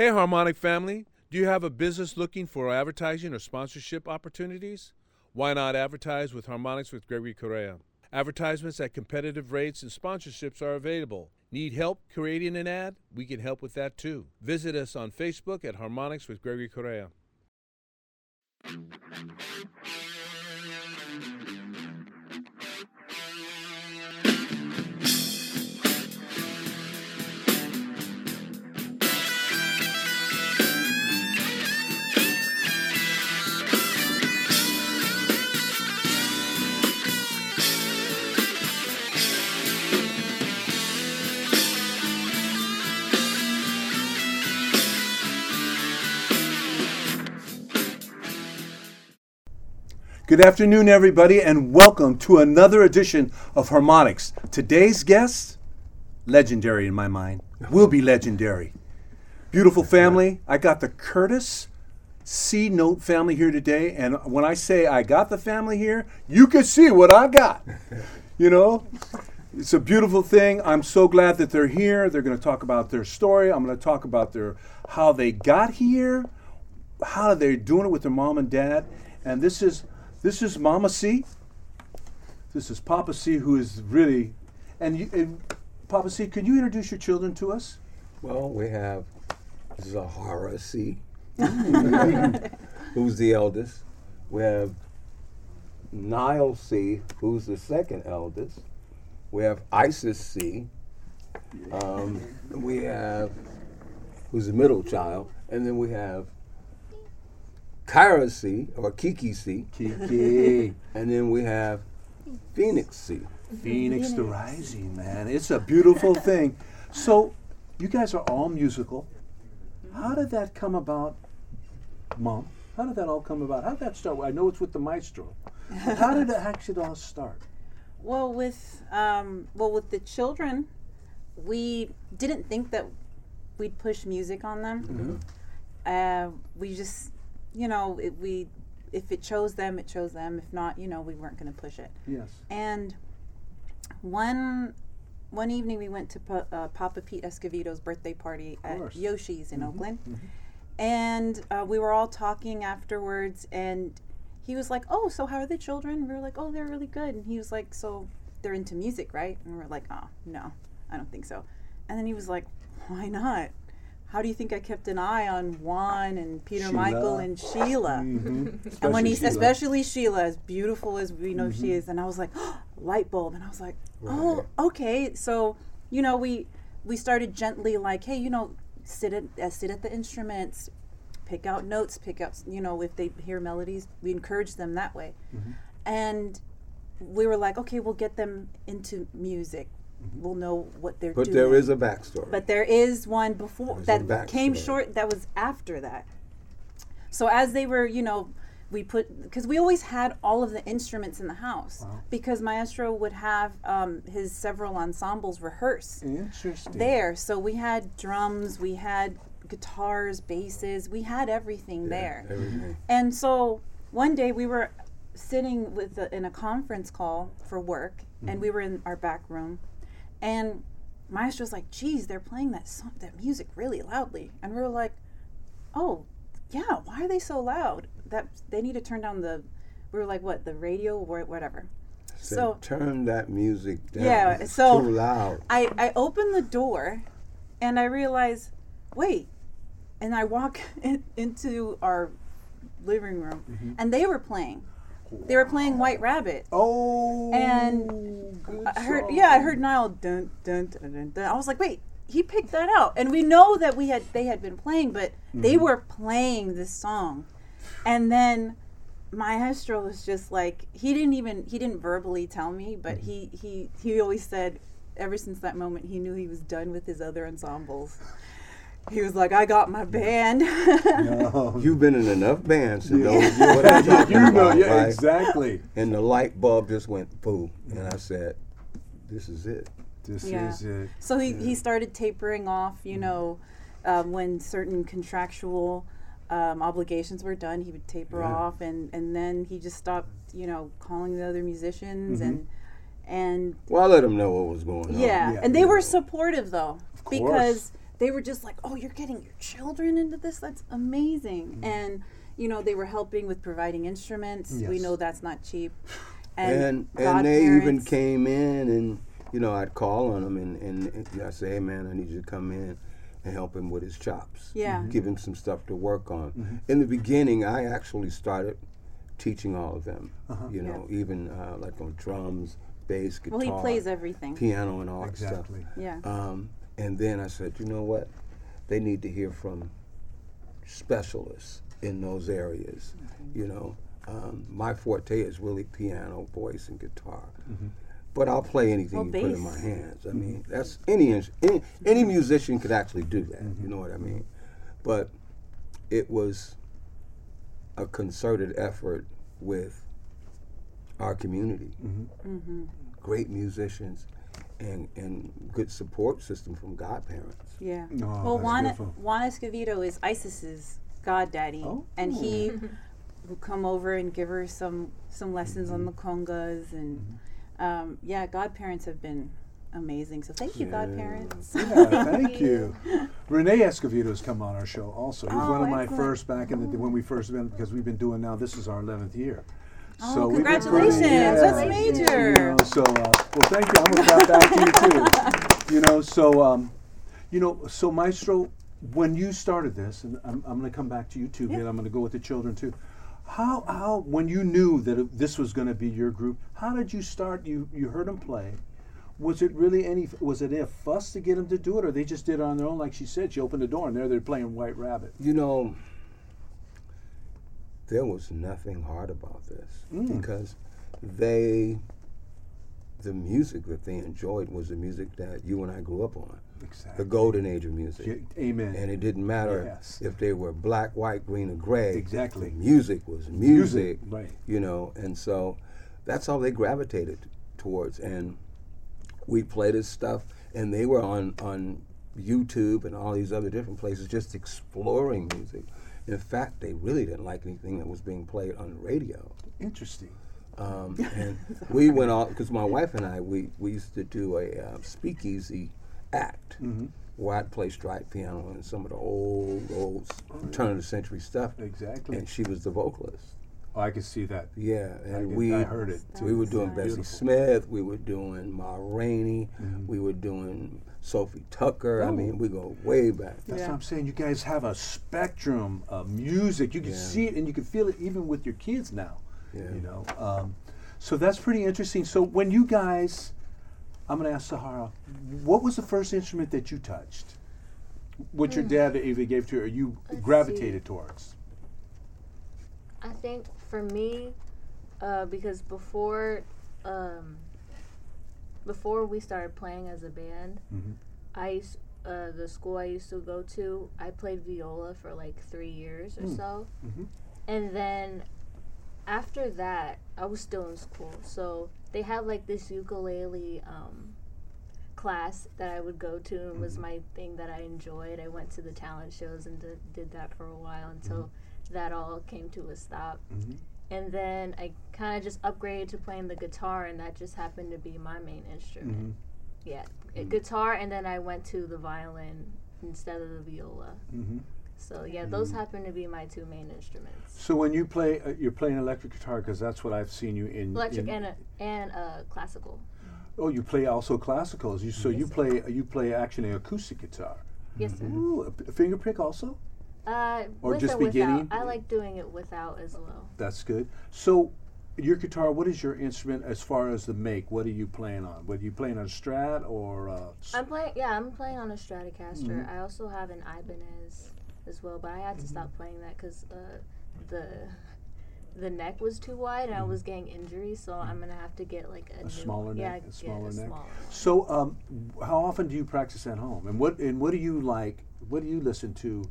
Hey, Harmonic family, do you have a business looking for advertising or sponsorship opportunities? Why not advertise with Harmonics with Gregory Correa? Advertisements at competitive rates and sponsorships are available. Need help creating an ad? We can help with that too. Visit us on Facebook at Harmonics with Gregory Correa. Good afternoon, everybody, and welcome to another edition of Harmonics. Today's guest, legendary in my mind, will be legendary. Beautiful family. I got the Curtis C Note family here today, and when I say I got the family here, you can see what I got. You know, it's a beautiful thing. I'm so glad that they're here. They're going to talk about their story. I'm going to talk about their how they got here, how they're doing it with their mom and dad, and this is this is Mama C. This is Papa C, who is really, and, you, and Papa C, can you introduce your children to us? Well, we have Zahara C, who's the eldest. We have Nile C, who's the second eldest. We have Isis C. Um, we have, who's the middle child. And then we have Kyra C, or Kiki C. Kiki. And then we have Phoenix C. Phoenix the Rising, man. It's a beautiful thing. So, you guys are all musical. How did that come about, Mom? How did that all come about? How did that start? I know it's with the maestro. How did it actually all start? Well, with um, well with the children, we didn't think that we'd push music on them. Uh, we just, you know, it, we if it chose them, it chose them. If not, you know, we weren't going to push it. Yes. And one one evening we went to pa- uh, Papa Pete Escovedo's birthday party at. Yoshi's in Oakland, and uh, we were all talking afterwards, and he was like, "Oh, so how are the children?" We were like, "Oh, they're really good," and he was like, "So they're into music, right?" And we are like, "Oh, no, I don't think so." And then he was like, "Why not?" How do you think I kept an eye on Juan and Peter Sheila. Michael and Sheila? Mm-hmm. And when he, Sheila. especially Sheila, as beautiful as we know Mm-hmm. she is, and I was like, light bulb, and I was like, oh, okay. So, you know, we we started gently like, hey, you know, sit at uh, sit at the instruments, pick out notes, pick out, you know, if they hear melodies, we encourage them that way, Mm-hmm. and we were like, okay, we'll get them into music. Mm-hmm. We'll know what they're But doing. there is a backstory. But there is one before There's that came short. That was after that. So as they were, you know, we put because we always had all of the instruments in the house because Maestro would have um, his several ensembles rehearse Interesting. there. So we had drums, we had guitars, basses, we had everything there. Everything. And so one day we were sitting with a, in a conference call for work, and we were in our back room, and Maestro's like, "Geez, they're playing that song, that music really loudly," and we were like, "Oh, yeah, why are they so loud? That they need to turn down the." We were like, "What? The radio or whatever." Said, So turn that music down. Yeah, It's so- too loud. I, I open the door and I realize, wait, and I walk in, into our living room mm-hmm. and they were playing. They were playing White Rabbit. Oh. And I heard, song. yeah, I heard Niall dun, dun, dun, dun, dun. I was like, wait, he picked that out. And we know that we had they had been playing, but they Mm-hmm. were playing this song. And then Maestro was just like he didn't even he didn't verbally tell me, but he he he always said ever since that moment he knew he was done with his other ensembles. He was like, I got my band. Oh, You've been in enough bands to know what I'm talking you know, about, yeah, right? exactly. And the light bulb just went pooh, and I said, "This is it." This Yeah. is it. So he, he started tapering off, you know, um, when certain contractual um, obligations were done, he would taper Yeah. off, and, and then he just stopped, you know, calling the other musicians, and and Well, I let them know what was going on. yeah, Yeah. and they were supportive though, course. because they were just like, "Oh, you're getting your children into this. That's amazing." And you know, they were helping with providing instruments. We know that's not cheap. and and they even came in and you know I'd call on them, and and, and I say hey man I need you to come in and help him with his chops Yeah. give him some stuff to work on in the beginning I actually started teaching all of them you know even uh, like on drums bass guitar Well, he plays everything. piano and all that stuff Yeah. um, and then I said you know what they need to hear from specialists in those areas mm-hmm. you know um, my forte is really piano voice and guitar mm-hmm. but I'll play anything Well, you put in my hands. I mm-hmm. mean, that's any any, any musician could actually do that. You know what I mean? But it was a concerted effort with our community. Mm-hmm. Great musicians and and good support system from godparents. Yeah. Oh, well, that's Juan, beautiful. Juan Escovedo is Isis's goddaddy, Oh. and he would come over and give her some some lessons on the congas, and Mm-hmm. um, yeah, godparents have been amazing. So thank you, godparents. Yeah, thank you. Rene Renee has come on our show also. He was Oh, one of my excellent. first back in the when we first met because we've been doing now. This is our eleventh year. Oh, we've been pretty- congratulations. That's yeah, major. You know, so uh, well, thank you. I'm gonna clap back to you too. You know, so um, you know, so Maestro, when you started this, and I'm, I'm gonna come back to you too, but I'm gonna go with the children too. How how when you knew that it, this was gonna be your group, how did you start? You you heard them play. Was it really any? Was it a fuss to get them to do it, or they just did it on their own? Like she said, she opened the door and there they're playing White Rabbit. You know, there was nothing hard about this mm. because they, the music that they enjoyed was the music that you and I grew up on, the golden age of music. Amen. And it didn't matter Yes. if they were black, white, green, or gray. Exactly. Music was Music, music, right. You know, and so that's all they gravitated towards. And we played this stuff, and they were on on YouTube and all these other different places just exploring music. In fact, they really didn't like anything that was being played on the radio. Interesting. Um, and we went off because my wife and I we, we used to do a uh, speakeasy act Mm-hmm. where I'd play stride piano and some of the old old s- turn of the century stuff. Exactly. And she was the vocalist. Oh, I can see that. Yeah, and can- we I heard it, We were doing Bessie Beautiful. Smith. We were doing Ma Rainey. Mm-hmm. We were doing Sophie Tucker. I Oh. mean, we go way back. That's Yeah. what I'm saying. You guys have a spectrum of music. You can Yeah. see it and you can feel it even with your kids now. Yeah. You know, um, so that's pretty interesting. So when you guys, I'm going to ask Sahara, what was the first instrument that you touched? What your dad either gave to you or you Let's gravitated towards? I think for me, uh, because before, um, before we started playing as a band, Mhm. I used, uh, the school I used to go to, I played viola for like three years or so, Mhm. and then after that, I was still in school, so they had like this ukulele um, class that I would go to and was my thing that I enjoyed. I went to the talent shows and did, did that for a while until that all came to a stop. Mhm. And then I kind of just upgraded to playing the guitar, and that just happened to be my main instrument. Yeah, uh, guitar, and then I went to the violin instead of the viola. Mhm. So yeah, those happen to be my two main instruments: So when you play, uh, you're playing electric guitar because that's what I've seen you in. electric in- and uh, and uh, classical. Oh, you play also classicals. You, so you Yes, sir. play you play actually acoustic guitar. Yes, sir. Ooh, a p- finger pick also. Uh, Or just or beginning? I like doing it without as well. That's good. So, your guitar. What is your instrument as far as the make? What are you playing on? What are you playing on a Strat or? Uh, s- I'm playing. Yeah, I'm playing on a Stratocaster. Mhm. I also have an Ibanez as well, but I had to Mm-hmm. stop playing that because uh, the the neck was too wide and I was getting injuries. So I'm gonna have to get like a, Mm-hmm. smaller yeah, neck, a get smaller neck. smaller so, um, how often do you practice at home? And what and what do you like? What do you listen to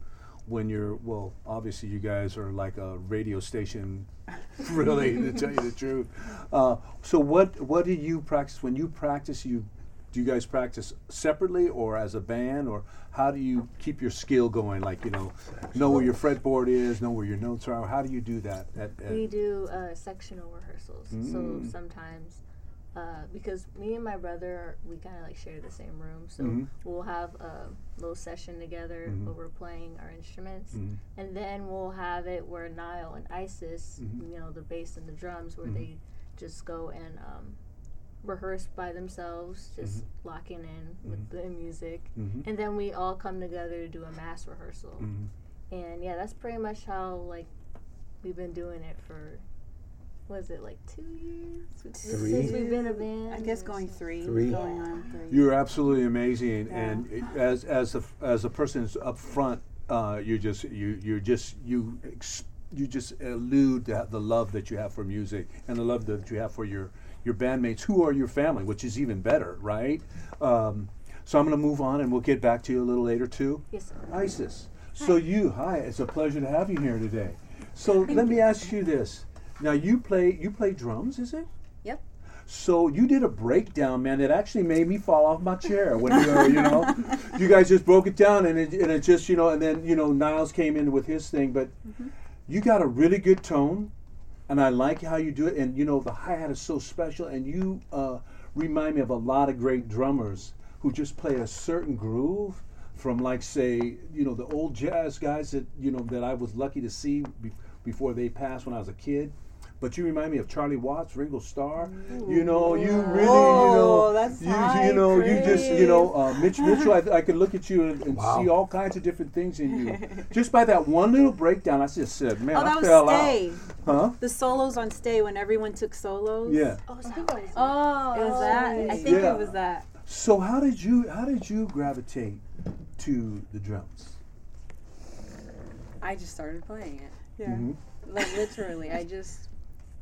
when you're? Well, obviously, you guys are like a radio station, really, to tell you the truth. Uh, so, what what do you practice when you practice? You do you guys practice separately or as a band, or how do you keep your skill going? Like you know, know where your fretboard is, know where your notes are. How do you do that? At, at We do uh, sectional rehearsals. So Mm. sometimes uh, because me and my brother we kind of like share the same room, so Mhm. we'll have a little session together Mhm. where we're playing our instruments, Mhm. and then we'll have it where Nile and Isis, Mhm. you know, the bass and the drums, where they just go and um, rehearse by themselves, just Mm-hmm. locking in with the music, and then we all come together to do a mass rehearsal. And yeah, that's pretty much how like we've been doing it for was it like two years Three? since we've been a band. I guess going three. Three. Going on three. You're absolutely amazing, Yeah. and it, as as a as a person who's up front, uh, you just you you just you ex- you just elude that the love that you have for music and the love that you have for your your bandmates who are your family, which is even better, right? Um, so I'm going to move on, and we'll get back to you a little later too. Yes, sir. Isis. So you, hi, it's a pleasure to have you here today. So let me ask you this. Now you play you play drums, is it? Yep. So you did a breakdown, man. It actually made me fall off my chair when you, you know, you guys just broke it down, and it, and it just, you know, and then you know Niles came in with his thing, but you got a really good tone, and I like how you do it, and you know the hi hat is so special, and you uh, remind me of a lot of great drummers who just play a certain groove from like say you know the old jazz guys that you know that I was lucky to see be- before they passed when I was a kid. But you remind me of Charlie Watts, Ringo Starr. You know, you really, you know, Oh, that's you, high you know, you just, you know, uh, Mitch Mitchell. I, I could look at you and, and Wow. see all kinds of different things in you. just by that one little breakdown, I just said, man, Oh, that I was fell Stay. out. Huh? The solos on Stay when everyone took solos. Yeah. Oh, is that what it was? Oh, It was that. I think Yeah. it was that. So how did you how did you gravitate to the drums? I just started playing it. Yeah. Mhm. Like literally, I just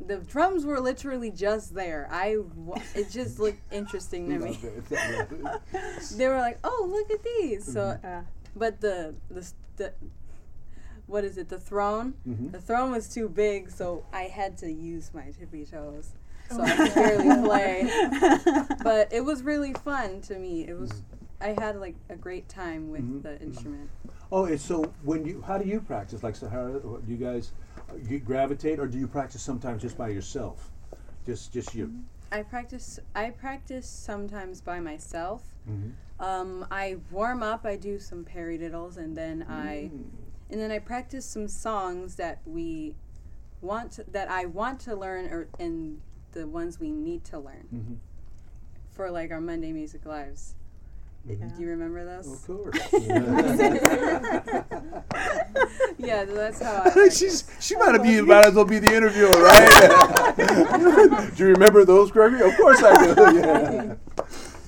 the drums were literally just there. I wa- it just looked interesting to me. They were like, "Oh, look at these." So, Uh, but the the the what is it? The throne. Mhm. The throne was too big, so I had to use my tippy toes. So I could barely play. But it was really fun to me. It was. I had like a great time with Mhm. the instrument. Oh, and so when you how do you practice? Like Sahara, do you guys you gravitate, or do you practice sometimes just by yourself? Just just you. I practice. I practice sometimes by myself. Mhm. Um, I warm up. I do some paradiddles, and then I, and then I practice some songs that we want to, that I want to learn, or and the ones we need to learn Mhm. for like our Monday Music Lives. Mhm. Do you remember those? Of course. yeah, that's how I. practice. She's she might be might as well be the interviewer, right? do you remember those, Gregory? Of course I do. Yeah.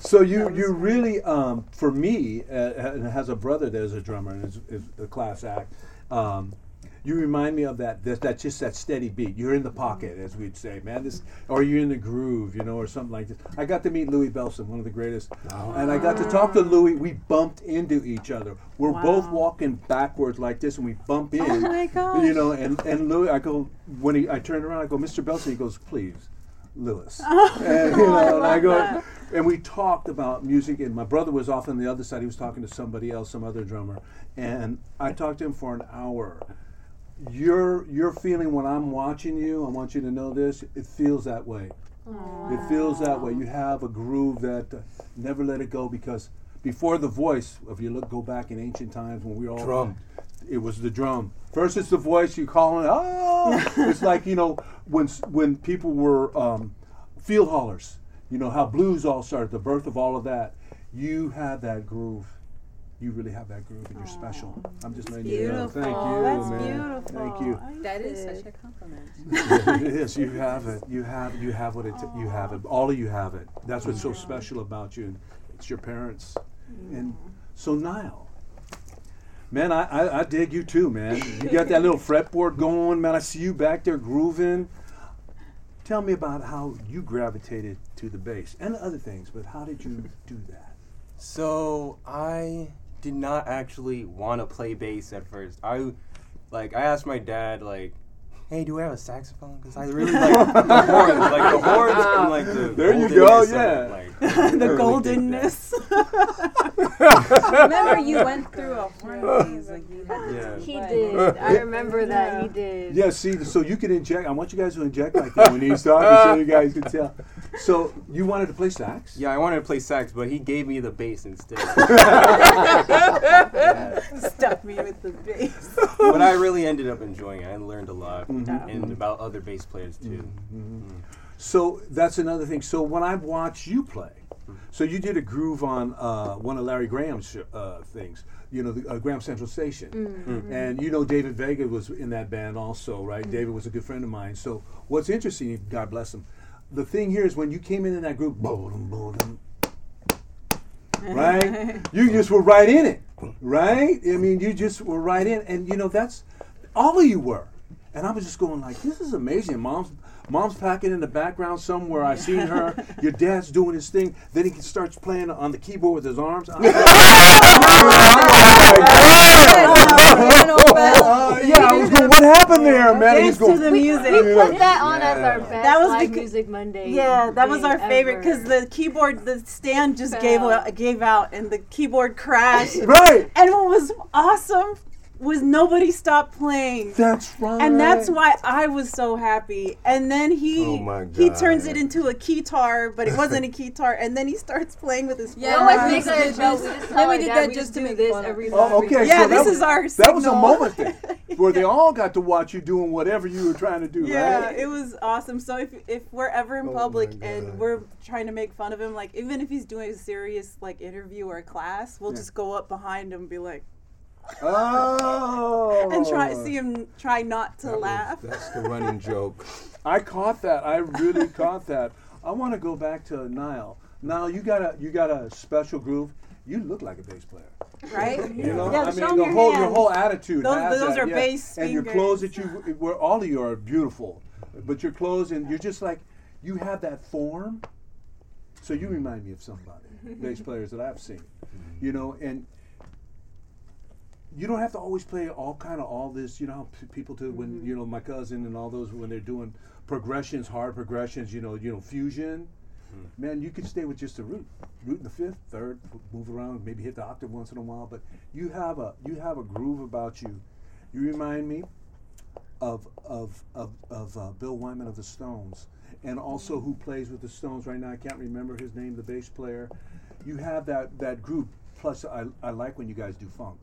So you you really um, for me uh, and has a brother that is a drummer and is, is a class act. Um, you remind me of that, that that just that steady beat. You're in the pocket, as we'd say, man. This or you're in the groove, you know, or something like this. I got to meet Louis Bellson, one of the greatest, oh. and I got to talk to Louis. We bumped into each other. We're both walking backwards like this, and we bump in. Oh my gosh. You know, and and Louis, I go when he, I turn around, I go, Mr. Bellson. He goes, please, Lewis. Oh, and, you know, and I go, and we talked about music. And my brother was off on the other side. He was talking to somebody else, some other drummer, and I talked to him for an hour. Your your feeling when I'm watching you, I want you to know this. It feels that way. It feels that way. You have a groove that uh, never let it go because before the voice, if you look go back in ancient times when we all Drum. it was the drum. First, it's the voice. You calling it. Oh, it's like you know when when people were um, field haulers. You know how blues all started. The birth of all of that. You had that groove. You really have that groove, and you're special. I'm just letting you know. Thank you, That's man. beautiful. Thank you. That is Isis. such a compliment. it is. You have it. You have. You have what it. you have it. All of you have it. That's what's so special about you. It's your parents. And so Niall, man, I, I I dig you too, man. You got that little fretboard going, man. I see you back there grooving. Tell me about how you gravitated to the bass and other things, but how did you do that? So I did not actually want to play bass at first. I like I asked my dad like "Hey, do we have a saxophone?" Because I really like the horns, like the horns and like the There you go, yeah. like, the really goldenness. Remember, you went through a horn phase, like you had Yeah. He did. I remember that he did. Yeah, see, so you can inject. I want you guys to inject like that when he's talking, so you guys can tell. So you wanted to play sax? Yeah, I wanted to play sax, but he gave me the bass instead. Stuck me with the bass. but I really ended up enjoying it. I learned a lot, Mm-hmm. and about other bass players too. So that's another thing. So when I watch you play, so you did a groove on uh, one of Larry Graham's sh- uh, things. You know, the uh, Graham Central Station, and you know David Vega was in that band also, right? David was a good friend of mine. So what's interesting, God bless him, the thing here is when you came in in that group, boom, boom, right? You just were right in it, right? I mean, you just were right in, and you know that's all of you were. And I was just going like, this is amazing. Mom's mom's packing in the background somewhere. I seen her. Your dad's doing his thing. Then he starts playing on the keyboard with his arms. I'm like, uh, yeah, I was going, what happened there, man? He's Dance to the music. We put that on as our best That was live becau- music Monday. Yeah, that was our favorite because the keyboard, the stand just gave out, gave out, and the keyboard crashed. right. and what was awesome was nobody stopped playing. That's right. and that's why I was so happy. And then he Oh my he turns it into a keytar, but it wasn't a keytar. And then he starts playing with his Yeah, We phone. always we make did a joke. this- We just then we did dad that just just to make this fun of every Oh, okay. Yeah, so this is our That was a moment then, where they all got to watch you doing whatever you were trying to do, Yeah, right? it was awesome. So if if we're ever in Oh public and we're trying to make fun of him, like even if he's doing a serious like interview or a class, we'll Yeah. just go up behind him and be like, Oh. and try see him try not to That was- laugh. that's the running joke. I caught that. I really caught that. I want to go back to Nile. Niall, you got a you got a special groove. You look like a bass player. right? You know, Yeah, I mean, the your whole your whole attitude. Those- has those that, are yeah. bass And your clothes that you, where all of you are beautiful, but your clothes and you're just like you have that form. So you remind me of somebody, bass players that I've seen. You know, and you don't have to always play all kind of all this. You know, p- people do when mm-hmm. you know my cousin and all those when they're doing progressions, hard progressions. You know, you know fusion. Hmm. Man, you could stay with just the root, root in the fifth, third, move around, maybe hit the octave once in a while. But you have a you have a groove about you. You remind me of of of, of uh, Bill Wyman of the Stones, and also who mm-hmm. plays with the Stones right now. I can't remember his name, the bass player. You have that that group. Plus, I I like when you guys do funk,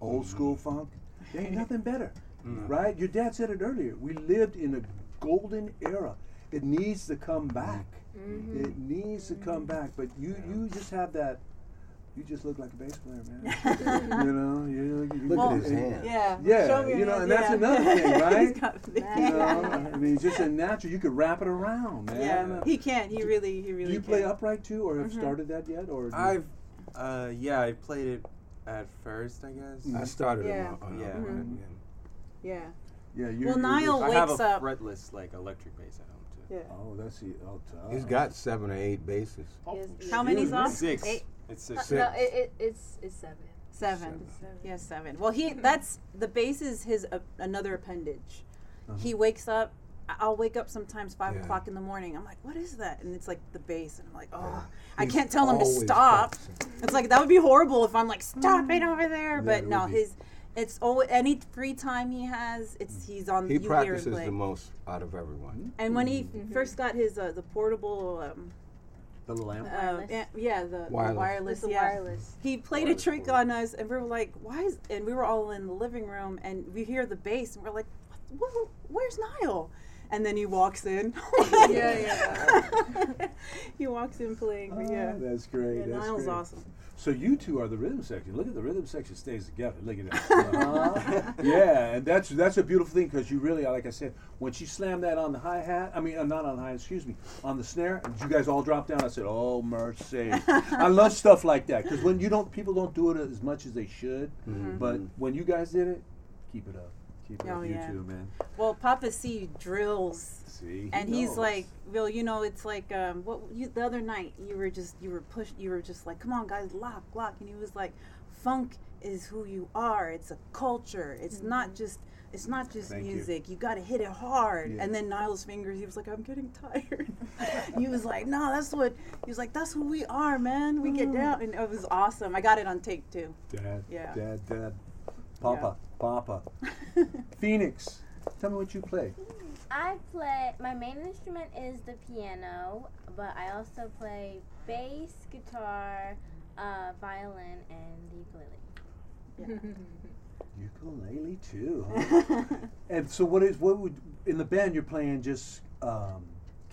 old school funk. There ain't nothing better, right? Your dad said it earlier. We lived in a golden era. It needs to come back. It needs to come back. But you you just have that. You just look like a bass player, man. you know, you, you Look Well, at his hand. Yeah, Yeah, show me you know, and that's yeah. another thing, right? He's got a big You know. I mean, it's just a natural. You could wrap it around, man. Yeah, he can. He really, he really. Do you play upright too, or have Mm-hmm. started that yet? Or do I've, uh, yeah, I played it at first, I guess. I started Yeah. on, on Yeah. upright, Yeah. yeah, you Well, Niall I have wakes a up. fretless like electric bass at home too. Yeah. Oh, that's the. Oh, tough. He's got seven or eight bases. Yes, How many's on? Six. Eight. It's Uh, six. no, it, it, it's it's seven. Seven. Yes, seven. Well, he that's the bass is his uh, another appendage. He wakes up. I- I'll wake up sometimes five Yeah. o'clock in the morning. I'm like, what is that? And it's like the bass, and I'm like, oh, I can't tell him to stop. practicing. It's like that would be horrible if I'm like, stop it over there. But no, be. his it's always any free time he has, it's he's on. He you hear him practices the most out of everyone. And when he first got his uh, the portable. Um, the lamp. uh, yeah, yeah, the the Wireless. wireless, the yeah. wireless. He played a trick cord. on us, and we were like, "Why is?" And we were all in the living room, and we hear the bass, and we're like, what, what, "Where's Niall?" And then he walks in. Yeah, yeah. he walks in playing. but yeah, Oh, that's great. yeah that's Niall's great. awesome. So you two are the rhythm section. Look at the rhythm section stays together. Look at that. Uh-huh. yeah, and that's that's a beautiful thing because you really, like I said, when she slammed that on the hi hat, I mean, uh, not on the hi, excuse me, on the snare, and you guys all dropped down. I said, "Oh mercy!" I love stuff like that because when you don't, people don't do it as much as they should. But when you guys did it, keep it up. Keep it Oh, up, you yeah. two, man. Well, Papa C drills. See, he and he's like, well, you know, it's like, um, what you the other night you were just you were pushed, you were just like, come on, guys, lock, lock, and he was like, funk is who you are. It's a culture. It's not just it's not just Thank music. You, got to hit it hard. Yeah. And then Niall's fingers, he was like, I'm getting tired. he was like, No, that's what he was like. That's who we are, man. We get down, and it was awesome. I got it on tape too. Dad, Yeah. dad, dad, Papa, Papa. Phoenix, tell me what you play. I play. My main instrument is the piano, but I also play bass, guitar, uh, violin, and the ukulele. Ukulele too. Huh? and so, what is what would in the band you're playing just um,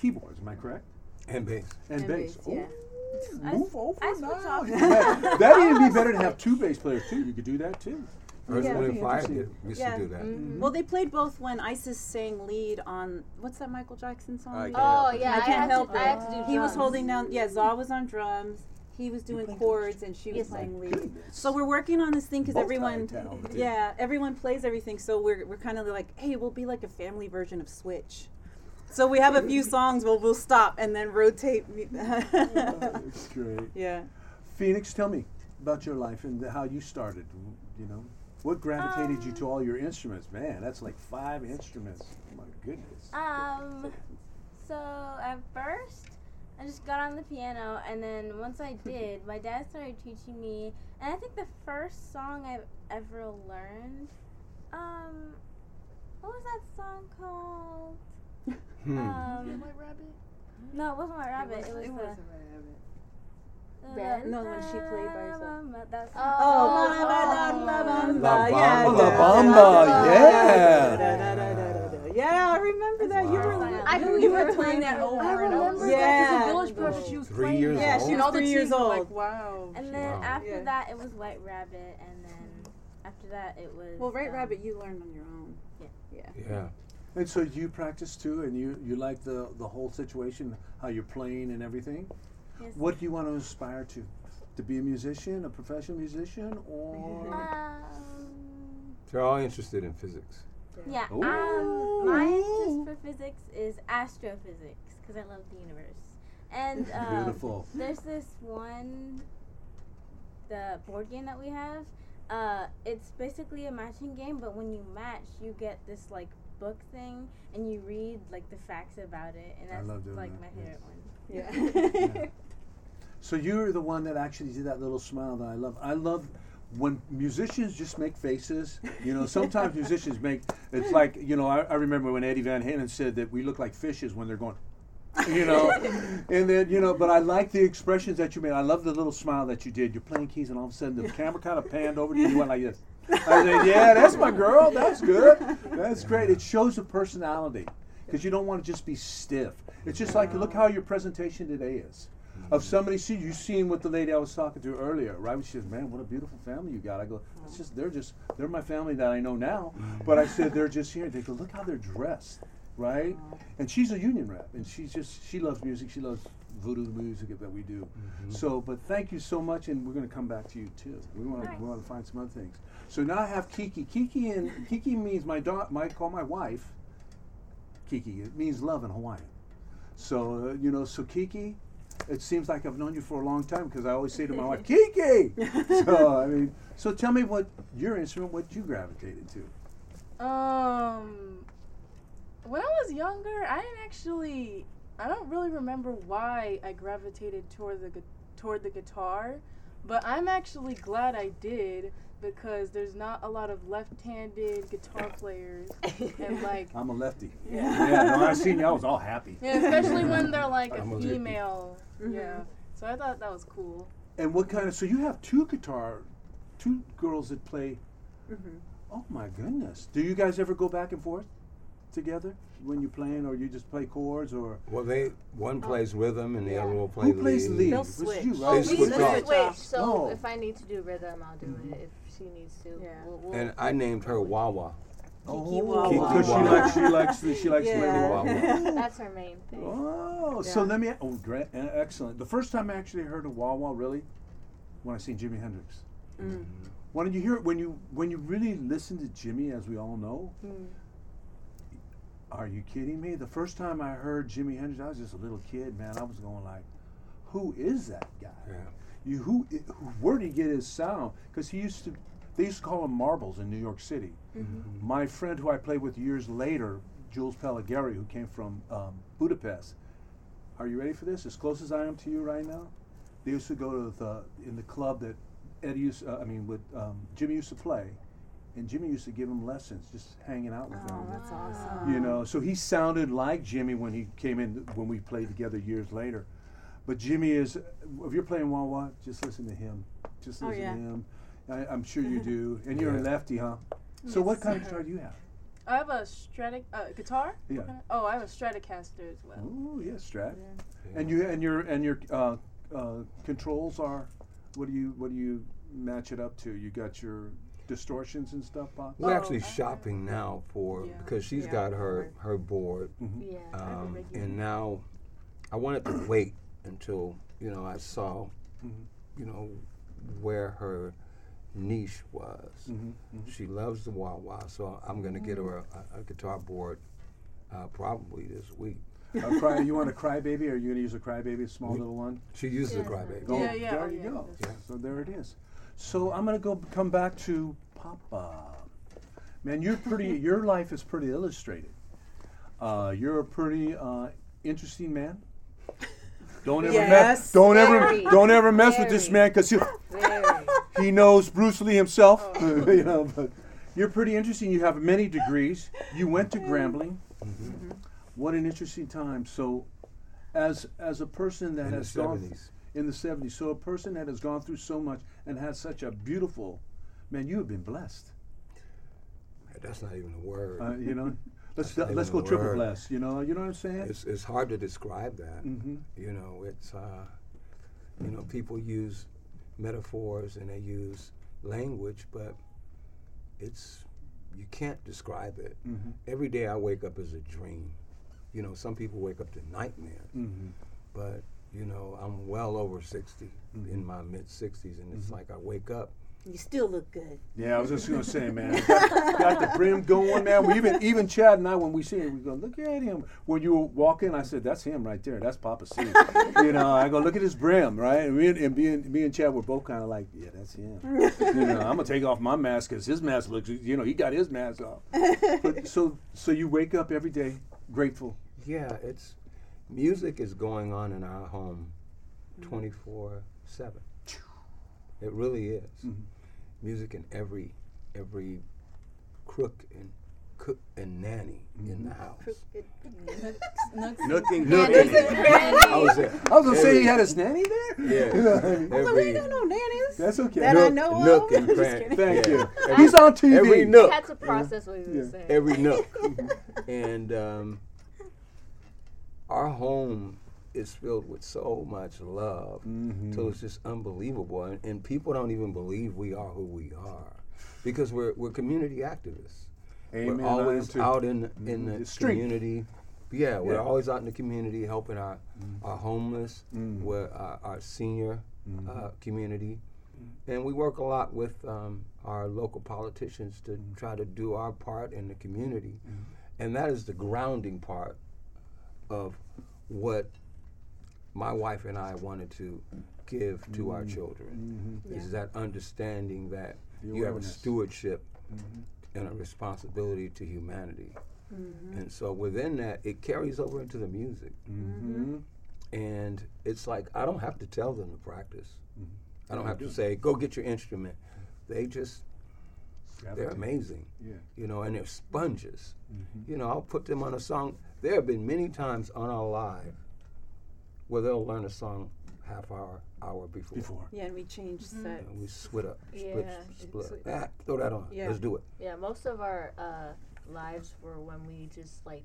keyboards? Am I correct? And bass. And, And bass. bass, yeah. Oh, move over I now. off. that that'd even be better to have two bass players too. You could do that too. Earth, Yeah. Wind, and Fire did, used Yeah. to do that. Mm-hmm. Well, they played both when Isis sang lead on what's that Michael Jackson song? I Oh yeah, I I, can't had help to, I it. had to do He was holding down. Yeah, Zaw was on drums. He was doing chords, and she was oh Yes, playing lead. Goodness. So we're working on this thing because everyone, Multi-talented. yeah, everyone plays everything. So we're we're kind of like, hey, we'll be like a family version of Switch. So we have a few songs. Well, we'll stop and then rotate. Oh, That's great. yeah. Phoenix, tell me about your life and how you started. You know, what gravitated you to all your instruments? Man, that's like five instruments. My goodness. Um, so at first, I just got on the piano, and then once I did, my dad started teaching me. And I think the first song I've ever learned, um, what was that song called? Hmm. Um, White Rabbit? no, it wasn't White Rabbit. It was, it the. wasn't White Rabbit. The- No, when she played by herself. That's Oh, La yeah. Bamba. La Bamba, yeah. yeah. Yeah, I remember that. You were, I you, you were were playing that over I and over. remember that. There's Yeah. village project she was Three playing. years Yeah, she was all three years old. like, wow. And then Wow. after Yeah. that, it was White Rabbit, and then after that, it was. Well, Right um, Rabbit, you learned on your own. Yeah. Yeah. Yeah. And so you practice too, and you you like the the whole situation, how you're playing and everything. Yes. What do you want to aspire to? To be a musician, a professional musician, or Um, They're all interested in physics. yeah. Ooh. Um, my interest for physics is astrophysics because I love the universe. And um, beautiful? there's this one, the board game that we have. Uh, it's basically a matching game, but when you match, you get this like book thing, and you read like the facts about it, and I that's love doing like that, my yes. favorite one. Yeah. So you're the one that actually did that little smile that I love. I love when musicians just make faces. You know, sometimes musicians make it's like you know. I, I remember when Eddie Van Halen said that we look like fishes when they're going. You know, and then you know, but I like the expressions that you made. I love the little smile that you did. You're playing keys, and all of a sudden the camera kind of panned over to you. You went like this. I said, "Yeah, that's my girl. That's good. That's great. It shows a personality because you don't want to just be stiff. It's just like look how your presentation today is. Of somebody, see you seen what the lady I was talking to earlier, right? She says, "Man, what a beautiful family you got." I go, "It's just they're just they're my family that I know now." But I said they're just here. They go, "Look how they're dressed." right? And she's a union rep, and she's just she loves music. She loves voodoo music that we do. So, but thank you so much, and we're going to come back to you too. We want to Nice. to find some other things. So now I have Kiki. Kiki and Kiki means my daughter. My call my wife. Kiki. It means love in Hawaiian. So uh, you know, so Kiki. It seems like I've known you for a long time because I always say to my wife, Kiki. so I mean, so tell me what your instrument, what you gravitated to. Um, when I was younger, I didn't actually. I don't really remember why I gravitated toward the toward the guitar, but I'm actually glad I did because there's not a lot of left-handed guitar players, and like, I'm a lefty. yeah, Yeah, no, I seen you. I was all happy. yeah especially when they're like a I'm a lefty. female. Yeah, so I thought that was cool. And what kind of? So you have two guitar, two girls that play. Mm-hmm. Oh my goodness! Do you guys ever go back and forth together when you're playing, or you just play chords, or Well, they one plays rhythm and the Yeah. other will play who plays lead. lead? They'll switch. you, They right? we switch switch, switch. So Oh. if I need to do rhythm, I'll do it. If she needs to, Yeah. we'll, we'll And I named her Wawa. Kiki Oh, Wawa. because she likes she likes the, she likes the Yeah. Wawa. that's her main thing. Oh, so let me. Oh, great, uh, excellent. The first time I actually heard of Wawa, really, when I seen Jimi Hendrix. Mm. When did you hear it? When you when you really listen to Jimmy, as we all know. Mm. Are you kidding me? The first time I heard Jimi Hendrix, I was just a little kid, man. I was going like, "Who is that guy? Yeah. You who? who where did he get his sound? Because he used to They used to call them marbles in New York City. Mm-hmm. My friend who I played with years later, Jules Pellegari, who came from um, Budapest. Are you ready for this? As close as I am to you right now, they used to go to the in the club that Eddie used. Uh, I mean, with um, Jimmy used to play, and Jimmy used to give him lessons, just hanging out with Oh, him. that's awesome. You know, so he sounded like Jimmy when he came in when we played together years later. But Jimmy is, if you're playing wah, just listen to him. Just Oh, listen yeah. to him. I, I'm sure you do. And you're a lefty, huh? So what kind of guitar do you have? I have a Stratic uh, guitar. Yeah. Kind of- Oh, I have a Stratocaster as well. Oh yeah, Strat. And you and your and your uh, uh, controls are, what do you what do you match it up to? You got your distortions and stuff, Bob. We're Oh, actually I- shopping now for Yeah. because she's Yeah, got her board. her board, Yeah. I have a um, and now I wanted to wait until you know I saw, Mhm. you know, where her niche was. Mhm, She loves the wah wah, so I'm gonna get her a, a guitar board uh, probably this week. Uh, cry, you want a crybaby? Or are you gonna use a crybaby, a small We- little one? She uses Yeah. a crybaby. Oh, Yeah, yeah, There you yeah, go. that's- So there it is. So I'm gonna go come back to Papa. Man, you're pretty. your life is pretty illustrated. Uh, you're a pretty uh, interesting man. Don't ever mess. Don't very, ever. Don't ever mess with this man because he Very. He knows Bruce Lee himself. you know, but you're pretty interesting. You have many degrees. You went to Grambling. Mm-hmm. What an interesting time. So, as as a person that In the has gone 70s. in the 70s, so a person that has gone through so much and has such a beautiful, man, you have been blessed. That's not even a word. Uh, you know, let's not let's go triple word. blessed. You know, you know what I'm saying? it's it's hard to describe that. Mhm. You know, it's uh, you know people use metaphors and they use language, but it's you can't describe it. Mhm. Every day I wake up as a dream. You know, some people wake up to nightmares, Mhm. but you know I'm well over 60, Mm-hmm. in my mid 60s, and it's like I wake up. You still look good. Yeah, I was just gonna say, man, got, got the brim going, man. We even even Chad and I, when we see him, we go, look at him. When you walk in, I said, that's him right there. That's Papa C. you know, I go, look at his brim, right? And me and, and, me, and me and Chad were both kind of like, yeah, that's him. you know, I'm gonna take off my mask because his mask looks, you know, he got his mask off. But so so you wake up every day grateful. Yeah, it's music is going on in our home 24 7. It really is. Mm-hmm. Music in every every crook and cook and nanny in the house. Nooks Nook and Nook cranny. and- I was there. I was gonna say he had his nanny there. Yeah. You know what I mean? Every no nannies. That's okay. That I know nook of. and Just cranny. kidding. Thank Yeah. you. Every- He's on TV. Every nook. had to process what you were Yeah. saying. every nook. and um, our home is filled with so much love, Mhm. so it's just unbelievable. And, and people don't even believe we are who we are, because we're we're community activists. Amen, we're always out in in Mhm. the Street. community. Yeah, we're Yeah. always out in the community helping our Mm-hmm. our homeless, Mm. we're our, our senior Mm-hmm. uh, community, and we work a lot with um, our local politicians to Mm-hmm. try to do our part in the community, and that is the grounding part of what my wife and I wanted to give to our children is that understanding that Mm-hmm. The you have a awareness. Mm-hmm. stewardship and a responsibility to humanity. And so within that, it carries over into the music. Mhm. And it's like, I don't have to tell them to practice. I don't have to say, go get your instrument. They just, they're amazing. Yeah. You know, and they're sponges. Mm-hmm. You know, I'll put them on a song. There have been many times on our live where they'll learn a song half hour, hour before. Before. Yeah, and we changed sets. And we split up, split, Yeah, split. it's- Ah, throw that on. Yeah. Let's do it. Yeah, most of our uh, lives were when we just like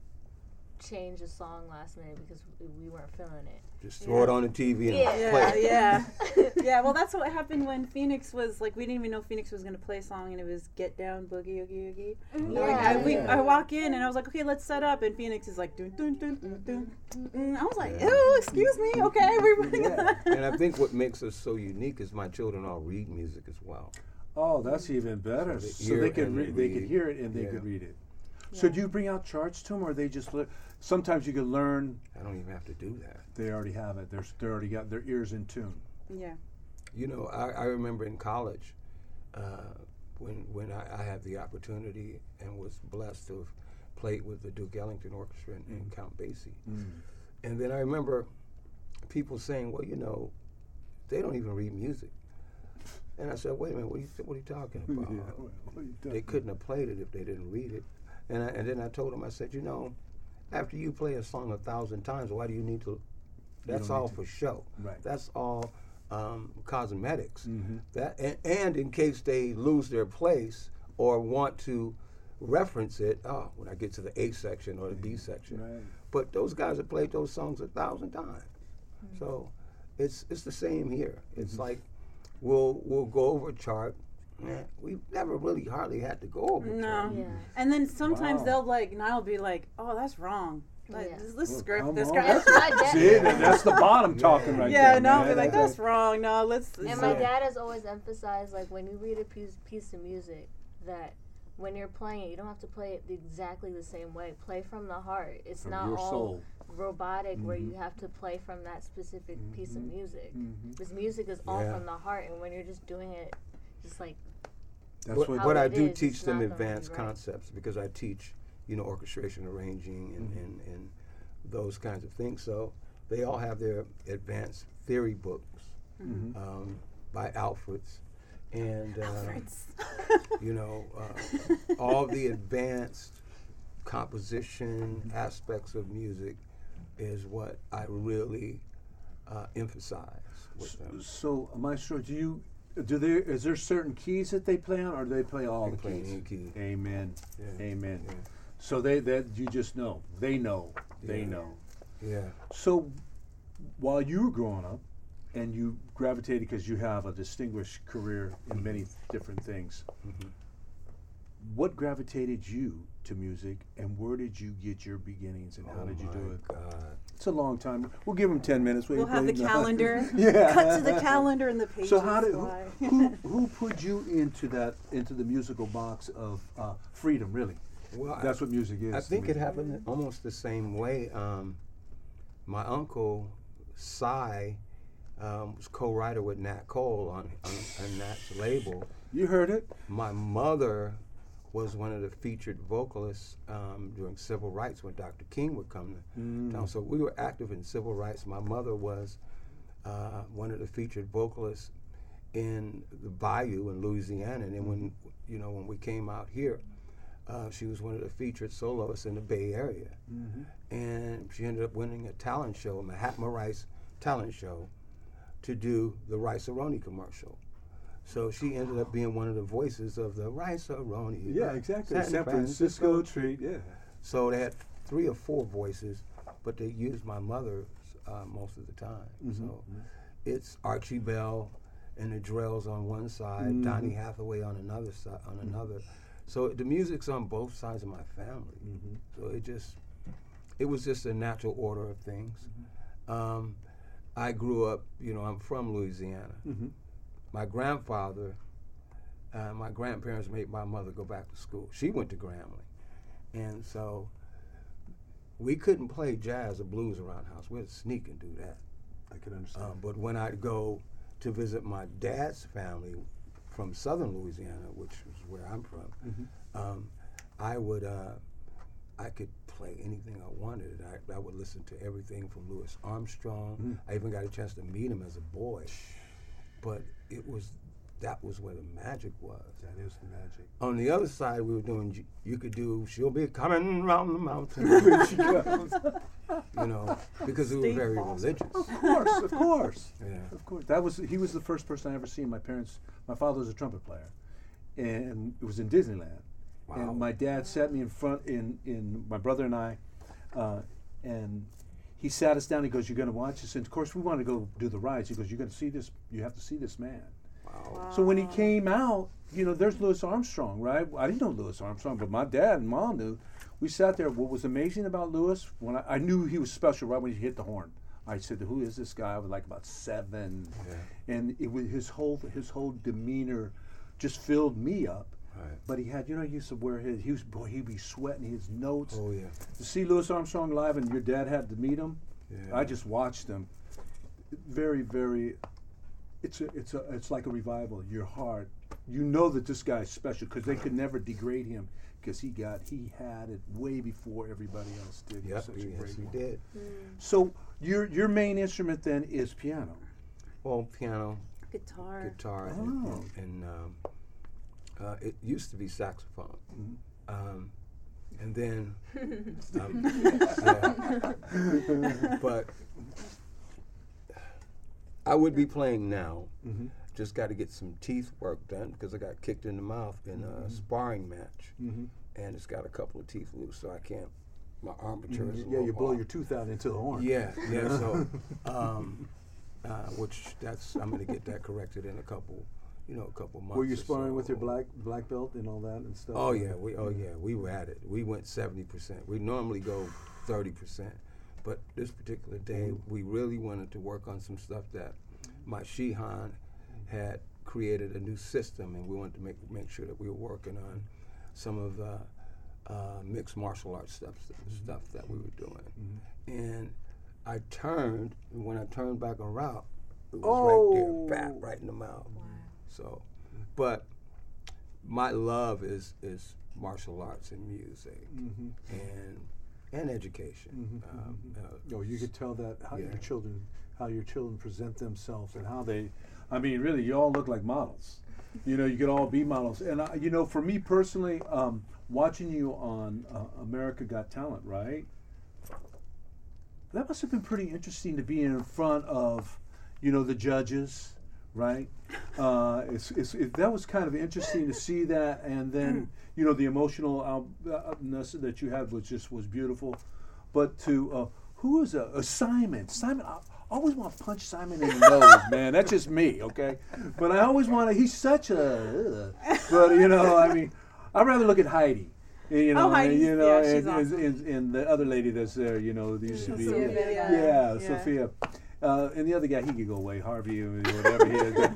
changed a song last minute because we, we weren't feeling it. Just throw it on the TV and Yeah. play. Yeah, it. yeah, yeah. Well, that's what happened when Phoenix was like. We didn't even know Phoenix was gonna play a song, and it was "Get Down Boogie Oogie Oogie." Yeah. Like, I, we, I walk in and I was like, "Okay, let's set up." And Phoenix is like, "Dun dun dun dun dun." dun. I was like, "Oh, excuse me. Okay, we're Yeah. and I think what makes us so unique is my children all read music as well. Oh, that's even better. So they So, they could re- they they could hear it and they Yeah. could read it. So do you bring out charts to them, or they just le- sometimes you can learn I don't even have to do that. they already have it. They're they already got their ears in tune. yeah. You know, I, I remember in college, uh, when when I, I had the opportunity and was blessed to have played with the Duke Ellington Orchestra and, and Count Basie. And then I remember people saying, "Well, you know, they don't even read music." And I said, "Wait a minute, what are you what are you talking about? Yeah, well, what are you they couldn't have played it if they didn't read it." And I, and then I told them, I said, "You know, after you play a song a thousand times, why do you need to? That's all to. for show. Right. That's all um, cosmetics. Mhm. That and, and in case they lose their place or want to reference it, oh, when I get to the A section or the B section. Right. But those guys have played those songs a thousand times. So it's it's the same here. It's like we'll we'll go over a chart. Man, we've never really hardly had to go over a No. Yeah. And then sometimes Wow. they'll like, and I'll be like, "Oh, that's wrong. Like, Yeah. this, this Well, script, this on. script." That's my dad. See, that's the bottom talking right yeah, there. no, I'll be like, That's- "That's wrong. No, let's." And let's my dad has always emphasized, like, when you read a piece, piece of music, that when you're playing it, you don't have to play it exactly the same way. Play from the heart. It's From not all soul. robotic where Mhm. you have to play from that specific piece of music. Mhm. Because music is all Yeah. from the heart, and when you're just doing it, just like That's but, what. How I do is, teach them not gonna advanced right. concepts because I teach, you know, orchestration, arranging, and, and, and those kinds of things. So they all have their advanced theory books Mhm. um, by Alfreds, and uh, Alfreds. you know, uh, all the advanced composition aspects of music is what I really uh, emphasize with them. So, Maestro, do you do there is there certain keys that they play on, or do they play all They the play keys? key. Amen. Yeah. Amen. Yeah. So they that you just know they know they Yeah. know. Yeah. So while you were growing up, and you gravitated because you have a distinguished career in many different things. Mhm. What gravitated you to music, and where did you get your beginnings, and how Oh did you do it? God. It's a long time. We'll give them ten minutes. We'll have the calendar. yeah. Cut to the calendar and the pages. So how did who, who, who put you into that into the musical box of uh, freedom? Really, Well, I- that's what music is. I think it happened almost the same way. Um, my uncle, Cy, um, was co-writer with Nat Cole on, on, on Nat's label. You heard it. My mother was one of the featured vocalists um, during civil rights when Dr. King would come to Mm. town. So we were active in civil rights. My mother was uh, one of the featured vocalists in the Bayou in Louisiana. And then when you know when we came out here, uh, she was one of the featured soloists in the Bay Area. Mhm. And she ended up winning a talent show, a Mahatma Rice talent show, to do the Rice-A-Roni commercial. So she ended up being one of the voices of the Rice-A-Roni. Yeah, exactly. San, Francisco treat. Yeah. So they had three or four voices, but they used my mother's uh, most of the time. Mhm, So it's Archie Bell and the Drells on one side, Mhm. Donny Hathaway on another side, on another. So the music's on both sides of my family. Mhm. So it just, it was just a natural order of things. Um, I grew up, you know, I'm from Louisiana. My grandfather, uh, my grandparents made my mother go back to school. She went to Grambling. And so we couldn't play jazz or blues around the house. We'd sneak and do that. I can understand. Um, but when I'd go to visit my dad's family from southern Louisiana, which is where I'm from, Mhm. um, I would uh, I could play anything I wanted. I, I would listen to everything from Louis Armstrong. Mm. I even got a chance to meet him as a boy. But it was that was where the magic was. that is the magic. On the other side, we were doing. You, you could do. She'll be coming round the mountain when she comes. You know, because we were very Foster. religious. Of course, of course. Yeah. Of course. That was he was the first person I ever seen. My parents my father was a trumpet player. And it was in Disneyland. Wow. And my dad sat me in front in in my brother and I uh, and he sat us down. He goes, "You're going to watch this." And of course, we want to go do the rides. He goes, "You're going to see this. You have to see this man." Wow. So when he came out, you know, there's Louis Armstrong, right? I didn't know Louis Armstrong, but my dad and mom knew. We sat there. What was amazing about Louis, when I, I knew he was special right when he hit the horn. I said, "Who is this guy?" I was like about seven, Yeah. and it was his whole his whole demeanor just filled me up. Right. But he had, you know, he used to wear his. He was boy, he'd be sweating his notes. Oh yeah. To see Louis Armstrong live, and your dad had to meet him. Yeah. I just watched him. Very, very. It's a, it's a, it's like a revival. Your heart you know that this guy's special because they could never degrade him because he got he had it way before everybody else did. He's Yep, such a he- great yes, he one. did. So your your main instrument then is piano. Well, piano, Guitar. guitar, and, Oh. and, and um, uh, it used to be saxophone. Um, and then, um, but I would be playing now. Mhm. Just got to get some teeth work done because I got kicked in the mouth in a sparring match, Mhm. and it's got a couple of teeth loose, so I can't. My armature is a Yeah, little you blow off. your tooth out into the horn. Yeah, yeah. So, um, uh, which that's I'm gonna get that corrected in a couple, you know, a couple months. Were you sparring so. with your black black belt and all that and stuff? Oh yeah, we oh yeah, we were at it. We went seventy percent. We normally go thirty percent, but this particular day we really wanted to work on some stuff that my Shihan had created a new system, and we wanted to make make sure that we were working on some of uh, uh, mixed martial arts stuff stuff that we were doing. And I turned, and when I turned back around, it was right Oh. there, bap, right in the mouth. So, but my love is is martial arts and music and and education. Um, uh, Oh, you could tell that how your children how your children present themselves and how they. I mean, really, you all look like models. You know, you could all be models. And I, you know, for me personally, um, watching you on uh, America Got Talent, right? That must have been pretty interesting to be in front of, you know, the judges, right? Uh, it's, it's, it, that was kind of interesting to see that, and then you know the emotional outness that you had was just was beautiful. But to uh, who is a, a Simon? Simon, I always want to punch Simon in the nose, man. That's just me, okay? But I always want to. He's such a. ugh. But you know, I mean, I'd rather look at Heidi. You know, Oh, Heidi's- you know, yeah, and, and- awesome. and- and the other lady that's there, you know, there used to be, yeah, yeah. Yeah. Sophia, uh, and the other guy, he could go away, Harvey, or whatever he is.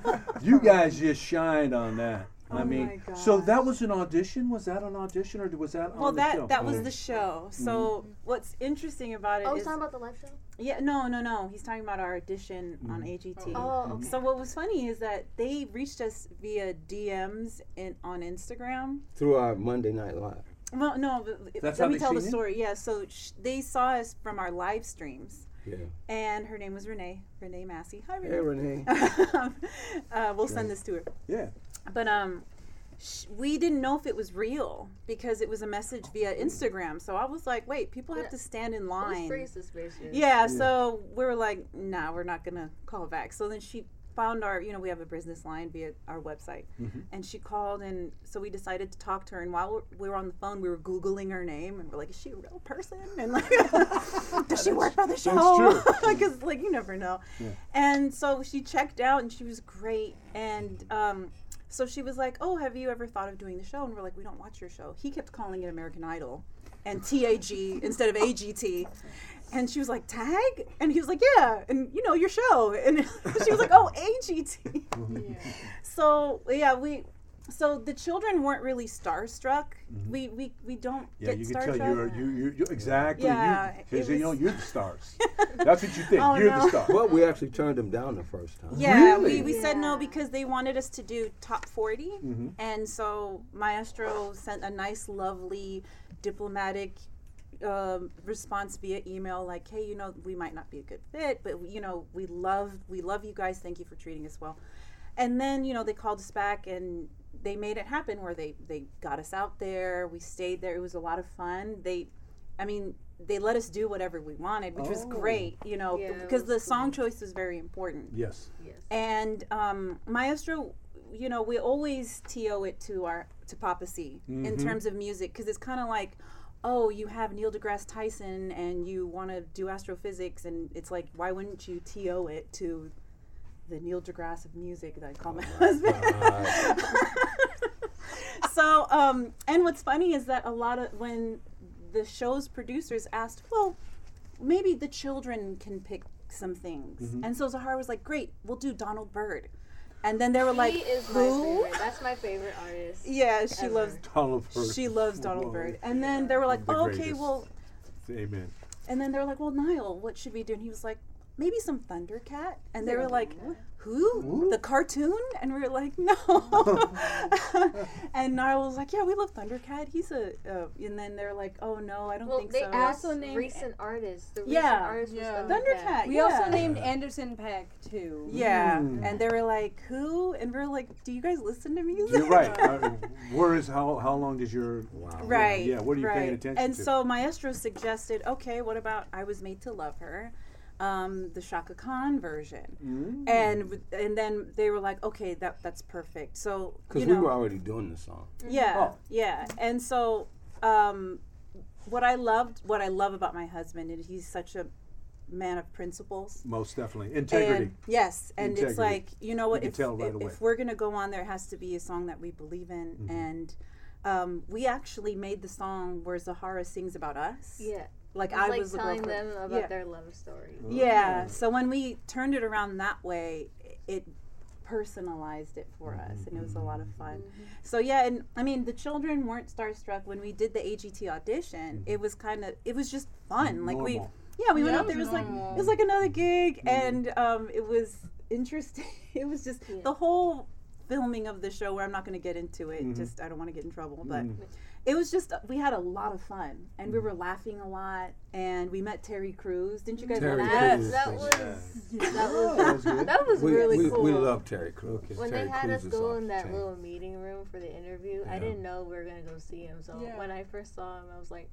You guys just shined on that. Oh I Oh mean, my so that was an audition. Was that an audition, or was that Well, on the that show? that was Oh. the show. Mm-hmm. So what's interesting about it Oh, is he's talking about the live show. yeah, no, no, no. He's talking about our audition mm-hmm. on AGT. Oh, mm-hmm. oh, okay. So what was funny is that they reached us via DMs in on Instagram. through our Monday Night Live. Well, no, but That's let how me they tell the seen you? story. Yeah, so sh- they saw us from our live streams, Yeah. and her name was Renee, Renee Massey. Hi, Renee. Hey, Renee. Renee. uh, we'll send this to her. Yeah. But um, sh- we didn't know if it was real because it was a message via Instagram. So I was like, wait, people have Yeah. to stand in It was line. pretty suspicious. Yeah, so we were like, nah, we're not gonna call back. So then she found our, you know, we have a business line via our website, and she called, and so we decided to talk to her. And while we're- were on the phone, we were googling her name, and we're like, is she a real person? And like, does she work for the show? Because like you never know. And so she checked out, and she was great. And um, so she was like, oh, have you ever thought of doing the show? And we're like, we don't watch your show. He kept calling it American Idol. And TAG instead of AGT. And she was like, Tag? And he was like, Yeah. And you know, your show. And she was like, Oh, AGT. So, yeah, we. So the children weren't really starstruck. We, we we don't Mm-hmm. Yeah, get you can tell you're, you, you, you exactly. Yeah, you, it because, you know, you're the stars. That's what you think. Oh, you're no. the star. Well, we actually turned them down the first time. Yeah, Really? we, we said no because they wanted us to do top 40. Mm-hmm. And so Maestro sent a nice, lovely, diplomatic um, response via email like, hey, you know, we might not be a good fit, but, you know, we love, we love you guys. Thank you for treating us well. And then, you know, they called us back and they made it happen where they, they got us out there. We stayed there. It was a lot of fun. They, I mean, they let us do whatever we wanted, which was Oh. great, you know, Yeah, because was the song choice is very important. Yes. Yes. And um, Maestro, you know, we always to it to our to Papa C in terms of music because it's kind of like, oh, you have Neil deGrasse Tyson and you want to do astrophysics, and it's like, why wouldn't you to it to the Neil deGrasse of music that I call my husband? so, um, and what's funny is that a lot of when the show's producers asked, well, maybe the children can pick some things. Mm-hmm. And so Zahara was like, great, we'll do Donald Byrd. And then they were like, is my who? favorite. That's my favorite artist. Yeah, she Ever. loves Donald Byrd. she loves Donald Whoa. Byrd. And then they were like, The oh, okay, well, Amen. and then they were like, well, Niall, what should we do? And he was like, maybe some Thundercat, and they were like, who? The cartoon? And we were like, no. and Niall was like, yeah, we love Thundercat. He's a, uh, and then they're like, oh no, I don't Well, think they so. asked Also named- recent artists. The recent Yeah. artist was Yeah. Thundercat. We yeah. also named Anderson .Paak too. Yeah, Mm. and they were like, "Who?" And we are like, "Do you guys listen to music?" You're right. Uh, where is how how long does your Wow. Right. Yeah, what are you right. paying attention and to? so Maestro suggested, okay, what about I Was Made to Love Her, um, the Chaka Khan version, Mm. and and then they were like, okay, that that's perfect. So Because you we know, were already doing the song. yeah, Oh. yeah, and so um, what I loved, what I love about my husband, is he's such a man of principles. Most definitely integrity. And, yes, and it's like you know what? You if, can tell right if, away. if we're gonna go on, there has to be a song that we believe in, Mm-hmm. and um, we actually made the song where Zahara sings about us. Yeah. Like It's I like was the telling girlfriend. them about Yeah. their love story. Yeah. So when we turned it around that way, it personalized it for Mm-hmm. us, and it was a lot of fun. So yeah, and I mean, the children weren't starstruck when we did the AGT audition. It was kind of, it was just fun. Like we, Mm-hmm. Normal. yeah, we went out there. It was was like it was like another gig, Mm-hmm. and um, it was interesting. It was just Yeah. the whole filming of the show. Where I'm not going to get into it. Mm-hmm. Just I don't want to get in trouble, but. It was just we had a lot of fun and Mm-hmm. we were laughing a lot and we met Terry Crews. Didn't you guys Terry know That, Crews. that was that? that was that was good. that was We, really we, cool. we love Terry Crews. when Terry they had Crews us go in that chain. little meeting room for the interview, I didn't know we were gonna go see him. So Yeah. when I first saw him, I was like,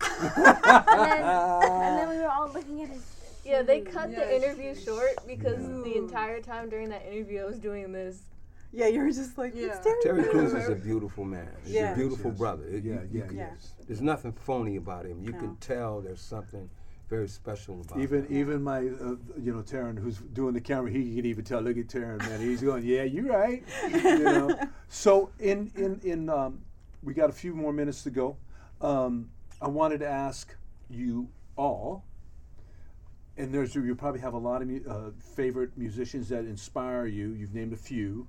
And then, and then we were all looking at his. yeah. They cut Yeah, the interview short because Yeah. the entire time during that interview, I was doing this. Yeah, you were just like Yeah. it's Terry. Terry Crews. Crews is a beautiful man. He's Yeah. a beautiful Yes. brother. It- Yeah, you- yeah, you can- Yeah. There's nothing phony about him. You No. can tell there's something very special about Even him. even my uh, you know Taryn who's doing the camera he could even tell look at Taryn man he's going yeah you're right you know so in in in um, we got a few more minutes to go um, I wanted to ask you all and there's you probably have a lot of mu- uh, favorite musicians that inspire you you've named a few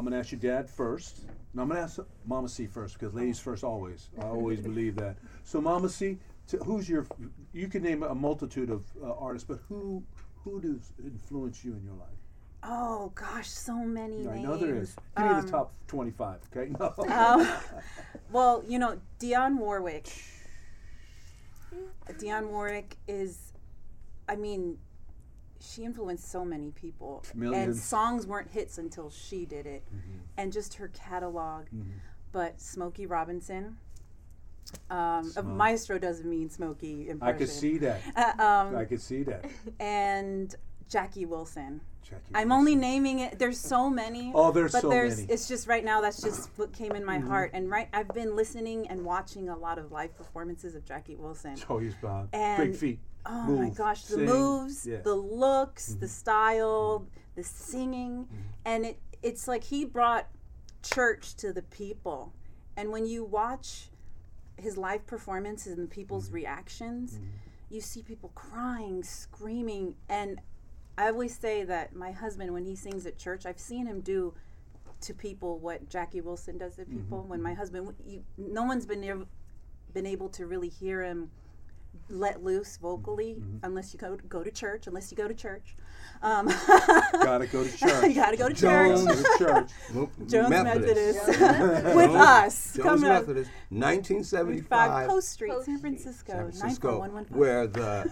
I'm gonna ask your dad first. No I'm gonna ask Mama C first because ladies first always. I always believe that. So Mama C who's your you can name a multitude of uh, artists but who who does influence you in your life? Oh gosh, so many I names. know there is. give me Um, the top 25 okay? No. Um, well, you know, Dionne Warwick. Dionne Warwick is, I mean, she influenced so many people. And songs weren't hits until she did it. Mm-hmm. And just her catalog. But Smokey Robinson. Um, Maestro doesn't mean Smokey impression. I could see that Uh, um, I could see that and Jackie Wilson. Jackie I'm Wilson. only naming it. There's so many. Oh, there's but so there's, many. Mm-hmm. It's just right now. That's just what came in my heart. And right, I've been listening and watching a lot of live performances of Jackie Wilson. oh he's uh, And- big feet Oh my gosh, the sing, moves, yeah. Mm-hmm. the looks, the mm-hmm. style, mm-hmm. the singing, mm-hmm. and it it's like he brought church to the people. And when you watch his live performances and people's Mm-hmm. reactions, you see people crying, screaming, and I always say that my husband, when he sings at church, I've seen him do to people what Jackie Wilson does to people. When my husband, you, no one's been been able to really hear him let loose vocally unless you go to, go to church. Unless you go to church, um, gotta go to church you got to go to Jones. church. Go church Jones Methodist. Methodist with us. Jones coming up. Methodist, 1975, Post Street, Post San Francisco, San Francisco, where the,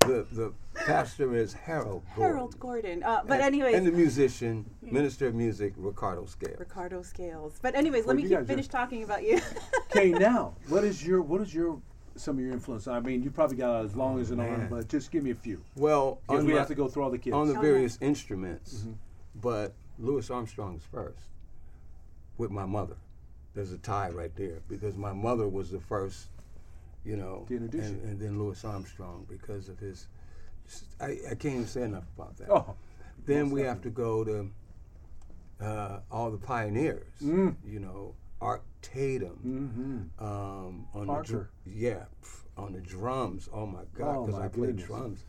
the the pastor is Harold Gordon. Harold Gordon. Uh, but And- anyways, and the musician, minister of music, Ricardo Scales. Ricardo Scales. But anyways, Well, let me keep, guys are- finish talking about you. okay now what is your what is your some of your influence I mean you probably got as long as an arm but just give me a few Well, on we the, have to go through all the kids on the Oh, yeah. various instruments, Mm-hmm. but Louis Armstrong's first with my mother. There's a tie right there because my mother was the first, you know, To introduce and, you. and then Louis Armstrong because of his. I, I can't even say enough about that. oh then most we have to go to uh, all the pioneers. Mm. You know, Art Tatum. mm-hmm. Um, on Parker. the dr- yeah, pff, on the drums. Oh my God, Oh, because my I play drums.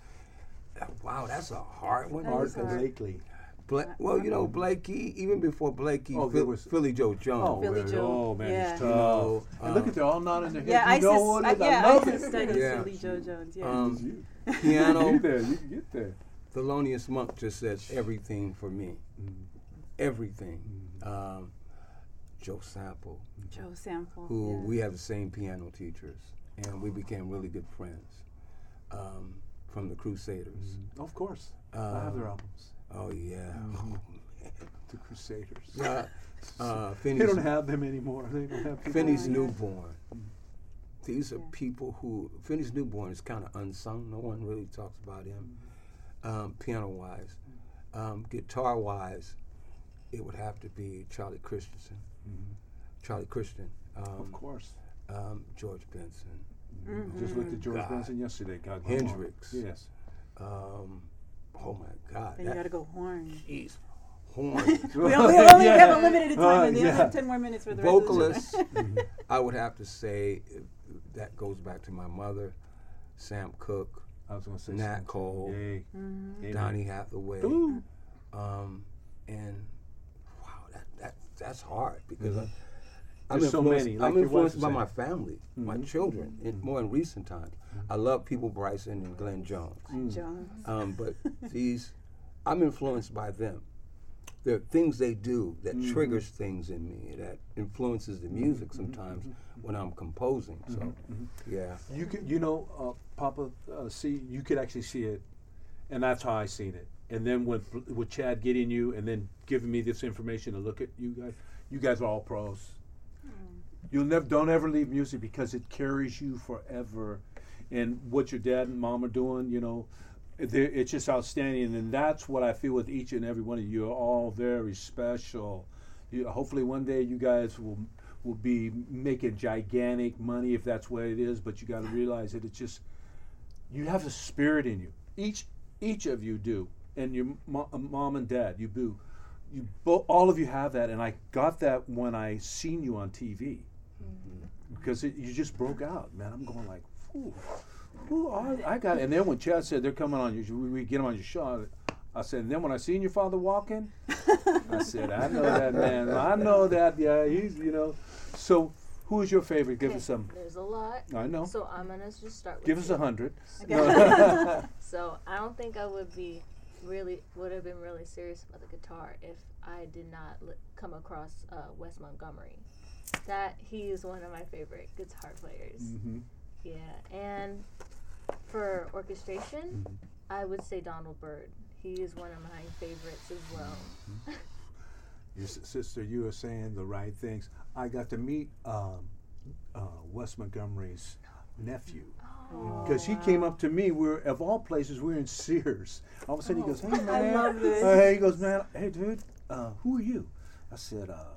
Wow, that's a hard one. Art is hard. Blakely Bla- well, you know, Blakey, even before Blakey, Oh, Phil- was- Philly Joe Jones. oh, Philly man. Joe, oh man yeah. he's You tough know, and look um, at they're all nodding their head yeah, you ISIS. know what it is? yeah, I love ISIS it studies Yeah. Philly Joe Jones. Yeah. Um, Piano. Get there. You can get there. Thelonious Monk just said everything for me. Everything. Um, Joe Sample, Joe Sample. who yeah. we have the same piano teachers, and we became really good friends um, from the Crusaders. Of course. I have their Um, albums. Oh yeah. The Crusaders. Uh, uh, They don't have them anymore. They don't have people. Phineas Oh, yeah. Newborn. These are Yeah. people who Phineas Newborn is kind of unsung. No one really talks about him, um, piano wise. Um, guitar wise, it would have to be Charlie Christensen. Charlie Christian. Um, Of course. Um, George Benson. Just looked at George God. Benson yesterday. God, Hendrix. Yes. Um, oh my God. Then you gotta go horn. Jeez. Horn. We only, we only Yeah. have a limited time, Uh, and you only yeah. have ten more minutes for the rest of the Vocalists. I would have to say that goes back to my mother, Sam Cooke, I was going to say Nat. Cole, Yay. Mm-hmm. Donny Hathaway, um, and wow, that, that that's hard because I, I'm Mm-hmm. So many, like I'm influenced by my family, my Mhm. children, in, more in recent times. I love Peabo Bryson and Glenn Jones, Jones. um, but these, I'm influenced by them. There are things they do that Mm-hmm. triggers things in me that influences the music sometimes when I'm composing. So, Mm-hmm. yeah. You could, you know, uh, Papa, uh, see, you could actually see it, and that's how I seen it. And then with with Chad getting you, and then giving me this information to look at you guys, you guys are all pros. Hmm. You'll never, don't ever leave music because it carries you forever. And what your dad and mom are doing, you know, it's just outstanding. And that's what I feel with each and every one of you. You're all very special. You, hopefully, one day you guys will will be making gigantic money if that's what it is. But you got to realize that it's just you have the spirit in you. Each each of you do, and your mo- uh, mom and dad, you do. You bo- all of you have that, and I got that when I seen you on TV because it, you just broke out, man. I'm going like, Ooh, ooh, I, I got it. And then when Chad said they're coming on you, we, we get them on your show. I said, and then when I seen your father walking, I said, I know that man. I know that. Yeah, he's you know. So, who is your favorite? Give us some. There's a lot. I know. So I'm gonna just start with Give us a hundred. Okay. So I don't think I would be really would have been really serious about the guitar if I did not li- come across uh, Wes Montgomery. That he is one of my favorite guitar players. Mhm. Yeah, and for orchestration, I would say Donald Byrd. He is one of my favorites as well. Your s- sister, you are saying the right things. I got to meet um, uh, Wes Montgomery's nephew because he came up to me. We're of all places, we're in Sears. All of a sudden, he goes, "Hey man. Uh, hey," he goes, "Man, hey dude, uh, who are you?" I said, uh,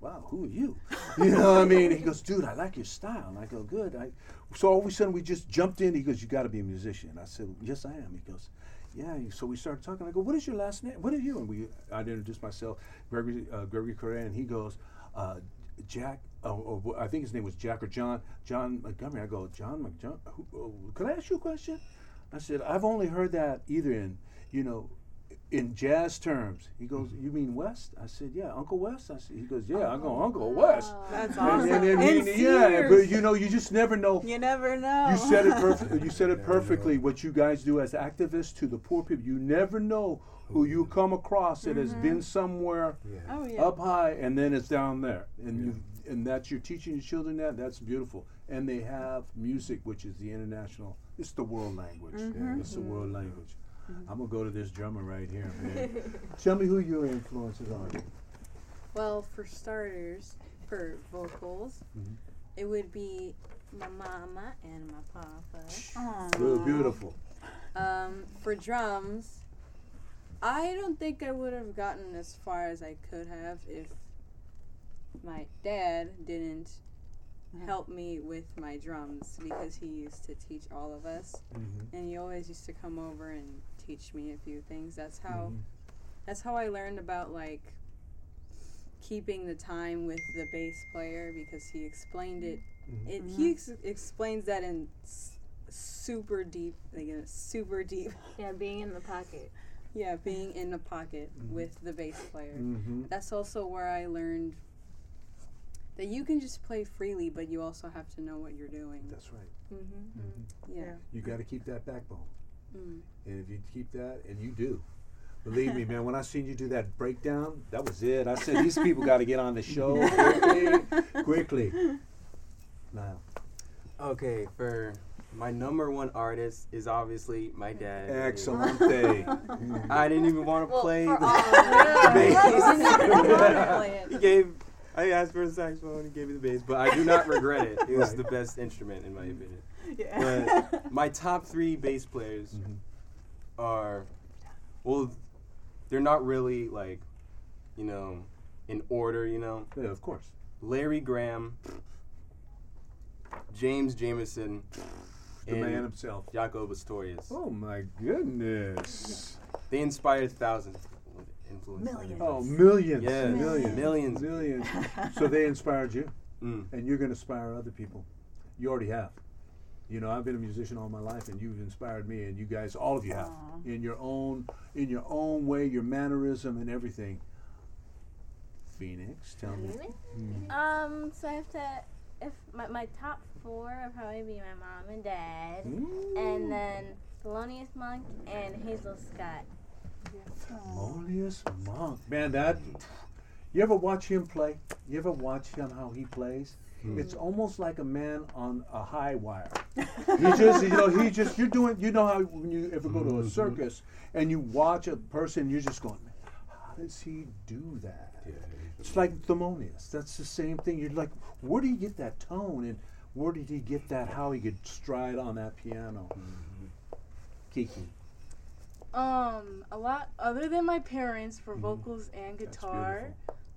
"Wow, who are you?" You know what I mean? He goes, "Dude, I like your style." And I go, "Good." I, so all of a sudden, we just jumped in. He goes, "You got to be a musician." I said, "Yes, I am." He goes, yeah. So we started talking. I go, what is your last name? What are you? And we, I introduced myself, Gregory, uh, Gregory Correa, and he goes, uh, Jack. Oh, or wh- I think his name was Jack or John. John Montgomery. I go, John Montgomery. Oh, could I ask you a question? I said, I've only heard that either in, you know, in jazz terms. He goes, mm-hmm. you mean Wes? I said, yeah, Uncle Wes. I said, he goes, yeah, I'm going Uncle oh, Wes. That's awesome. then- and In he- yeah, but you know, you just never know. You never know. You said it perfect. You said it perfectly. What you guys do as activists to the poor people, you never know who you mm-hmm. come across that has been mm-hmm. somewhere Oh yeah. up high, and then it's down there, and you and that's you're teaching your children that. That's beautiful. And they have music, which is the international. It's the world language. It's the world language. I'm gonna go to this drummer right here, man. Tell me who your influences are. Well, for starters, for vocals, Mhm. it would be my mama and my papa. Aw. Real beautiful. Um, for drums, I don't think I would have gotten as far as I could have if my dad didn't help me with my drums because he used to teach all of us Mm-hmm. and he always used to come over and teach me a few things that's how Mhm. that's how I learned about like keeping the time with the bass player because he explained it. it he ex- explains that in s- super deep, like in a super deep. Yeah, being in the pocket. Yeah, being in the pocket with the bass player. Mm-hmm. That's also where I learned that you can just play freely, but you also have to know what you're doing. That's right. Mm-hmm. Yeah. You got to keep that backbone. Mm. And if you keep that, and you do, believe me, man, when I seen you do that breakdown, that was it. I said, these people got to get on the show quickly. quickly. Now, Okay, for my number one artist is obviously my dad. excellent. I didn't even want to Well, play for the all- bass. he gave. I asked for a saxophone. He gave me the bass, but I do not regret it. It was Right. the best instrument in my opinion. Yeah. But my top three bass players Mhm. are, well, they're not really like, you know, in order. You know, Yeah, of course. Larry Graham, James Jamerson, The and man himself. Jaco Pastorius. Oh my goodness. They inspired thousands of influences. Millions. Oh, millions. Yes. Millions. Millions. Millions. so they inspired you, Mm. and you're going to inspire other people. You already have. You know, I've been a musician all my life, and you've inspired me, and you guys, all of you have, Aw. in your own, in your own way, your mannerism and everything. Phoenix, tell me. Um, so I have to. If my, my top four would probably be my mom and dad, and then Thelonious Monk and Hazel Scott. Thelonious Monk, man, that. You ever watch him play? You ever watch him how he plays? Hmm. It's almost like a man on a high wire. he just, you know, he just. You're doing. You know how when you ever go to a mm-hmm. circus and you watch a person, you're just going, how does he do that? It's like Thelonious. That's the same thing. You're like, where do you get that tone and where did he get that? How he could stride on that piano? Mm-hmm. Kiki. Um, a lot other than my parents for Mhm. vocals and guitar.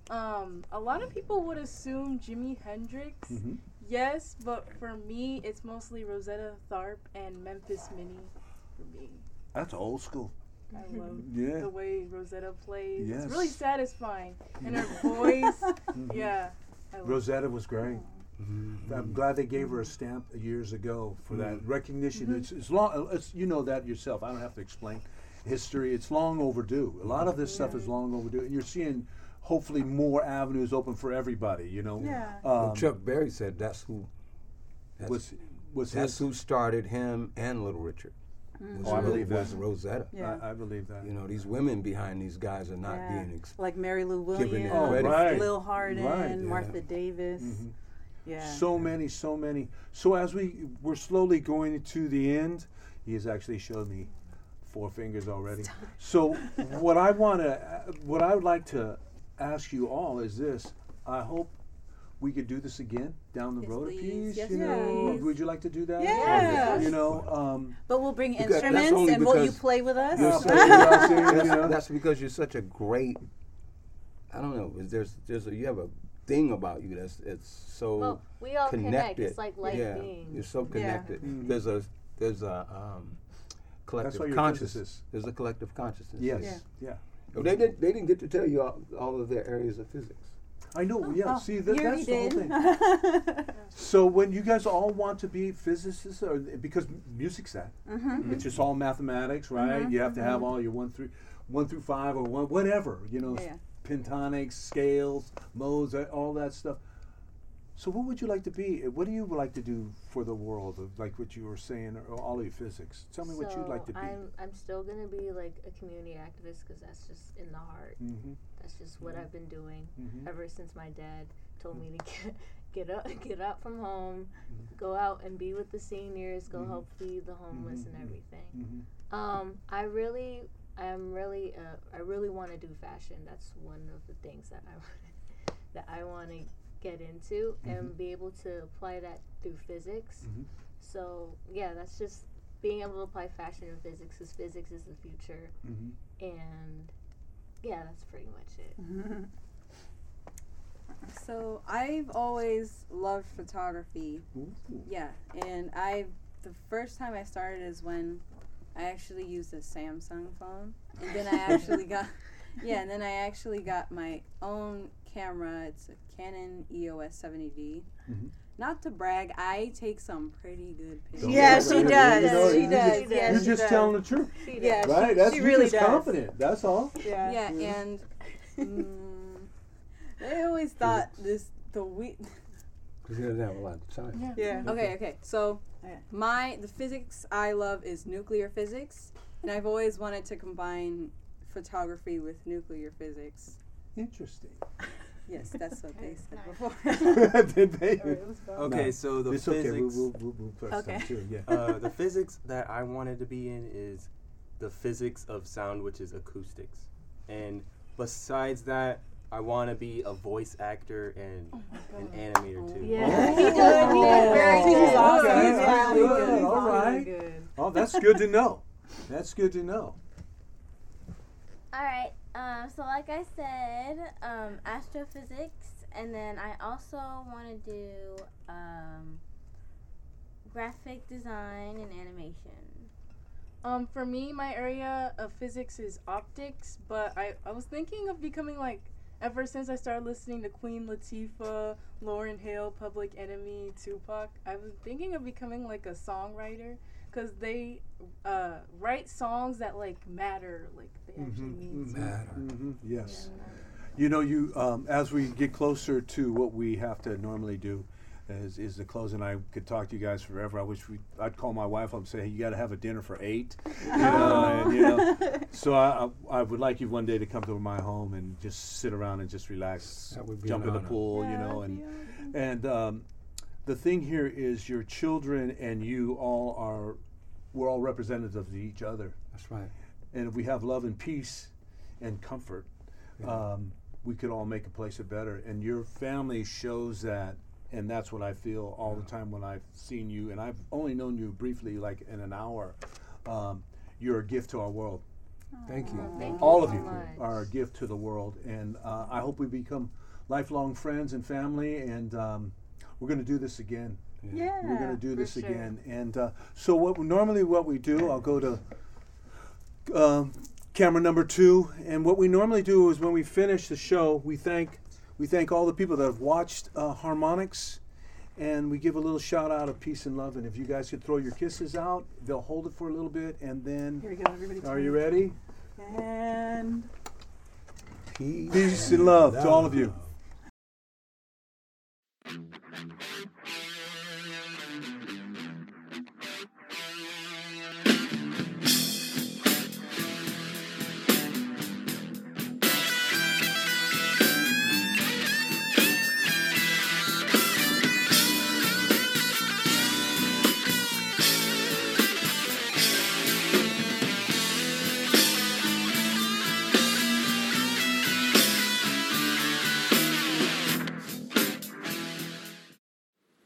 Um, a lot of people would assume Jimi Hendrix. Mhm. Yes, but for me, it's mostly Rosetta Tharpe and Memphis Minnie. For me, That's old school. I love Yeah. the way Rosetta plays. It's really satisfying, and her voice. Mhm. yeah, Rosetta was great. I'm glad they gave her a stamp years ago for that recognition. It's, it's long. It's, you know that yourself. I don't have to explain history. It's long overdue. A lot of this stuff is long overdue, and you're seeing hopefully more avenues open for everybody. You know. Yeah. Well, Um, Chuck Berry said that's who. That's, was was that's his. who started him and Little Richard. Was, Oh, I believe that. was Rosetta. Yeah. I, I believe that. You know, these women behind these guys are not Yeah. being exposed. like Mary Lou Giving Williams, them credit. Oh, right. Lil Hardin, Right, yeah. Martha Davis. Mhm. Yeah. So many, so many. So as we we're slowly going to the end, he has actually showed me four fingers already. So what I want to, what I would like to ask you all is this: I hope we could do this again down the Yes, road a please. piece. Yes, you know, please. would you like to do that? Yeah. You know, um, but we'll bring instruments and will you play with us? you're so- you know saying, that's, you know? that's because you're such a great. I don't know. is There's there's a, you have a thing about you that's it's so Well, we all connect. connected. It's like life yeah, being. you're so connected. Mhm. There's a there's a um, why collective you're a consciousness. physicist. There's a collective consciousness. yes, yeah. Oh, They didn't they didn't get to tell you all, all of their areas of physics. I know. Yeah. Oh, see, that, that's already the whole thing. So when you guys all want to be physicists, or because music's that, Mm-hmm. it's just all mathematics, right? You have to have all your one through one through five or one whatever, you know, Yeah. pentonics, scales, modes, uh, all that stuff. So what would you like to be? What do you like to do for the world? of, Like what you were saying, or all of your physics. Tell me what you'd like to be. I'm I'm still gonna be like a community activist because that's just in the heart. hmm That's just what I've been doing Mhm. ever since my dad told me to get get up get out from home, go out and be with the seniors, go help feed the homeless and everything. Um, I really, I'm really, uh, I really want to do fashion. That's one of the things that I that I want to get into and be able to apply that through physics. Mhm. So yeah, that's just being able to apply fashion and physics because physics is the future, hmm and yeah, that's pretty much it. So I've always loved photography. Yeah, and I the first time I started is when I actually used a Samsung phone, and then I actually got yeah, and then I actually got my own camera. It's a Canon EOS 70D. Mhm. Not to brag, I take some pretty good pictures. Yeah, Don't she does. You know, she you does. just- Yeah, You're she just does. telling the truth, She Yeah, does. right? she, That's she you're really just does. confident. That's all. Yeah. Yeah, and mm, they always thought this the we. Because he doesn't have a lot of time. Yeah. Okay. Okay. So, my the physics I love is nuclear physics, and I've always wanted to combine photography with nuclear physics. Interesting. Yes, that's what they said before. Did they? Okay, No, so the it's physics. okay. We'll, we'll, we'll, we'll press Okay. too. Yeah. uh, the physics that I wanted to be in is the physics of sound, which is acoustics. And besides that, I want to be a voice actor and an animator too. Yeah. Oh, He does. He does very oh, good. okay, He's okay, really good. good. All He's really right. good. Oh, that's good to know. That's good to know. All right. Um, so, like I said, um, astrophysics, and then I also want to do um, graphic design and animation. Um, for me, my area of physics is optics, but I, I was thinking of becoming like, ever since I started listening to Queen Latifah, Lauryn Hill, Public Enemy, Tupac, I was thinking of becoming like a songwriter because they uh, write songs that like matter, like they actually mean something. Matter. hmm Yes. You know, you um, as we get closer to what we have to normally do, is, is the close. And I could talk to you guys forever. I wish we. I'd call my wife up and say, "Hey, you got to have a dinner for eight. You know, and, you know. So I, I, I would like you one day to come to my home and just sit around and just relax, That would be jump an in the honor. pool, you know, and and um, the thing here is your children and you all are, we're all representatives of each other. That's right. And if we have love and peace and comfort, um, we could all make a place of better. And your family shows that. And that's what I feel all the time when I've seen you. And I've only known you briefly, like in an hour. Um, you're a gift to our world. Thank you. Thank All you of so you much. are a gift to the world. And uh, I hope we become lifelong friends and family. And um, we're going to do this again. Yeah. We're going to do this sure. again. And uh, so, what normally what we do, I'll go to um, camera number two. And what we normally do is when we finish the show, we thank we thank all the people that have watched uh, Harmonics, and we give a little shout out of peace and love. And if you guys could throw your kisses out, they'll hold it for a little bit, and then. Here we go, everybody. Are you ready? And Peace and love to all of you. Thank you.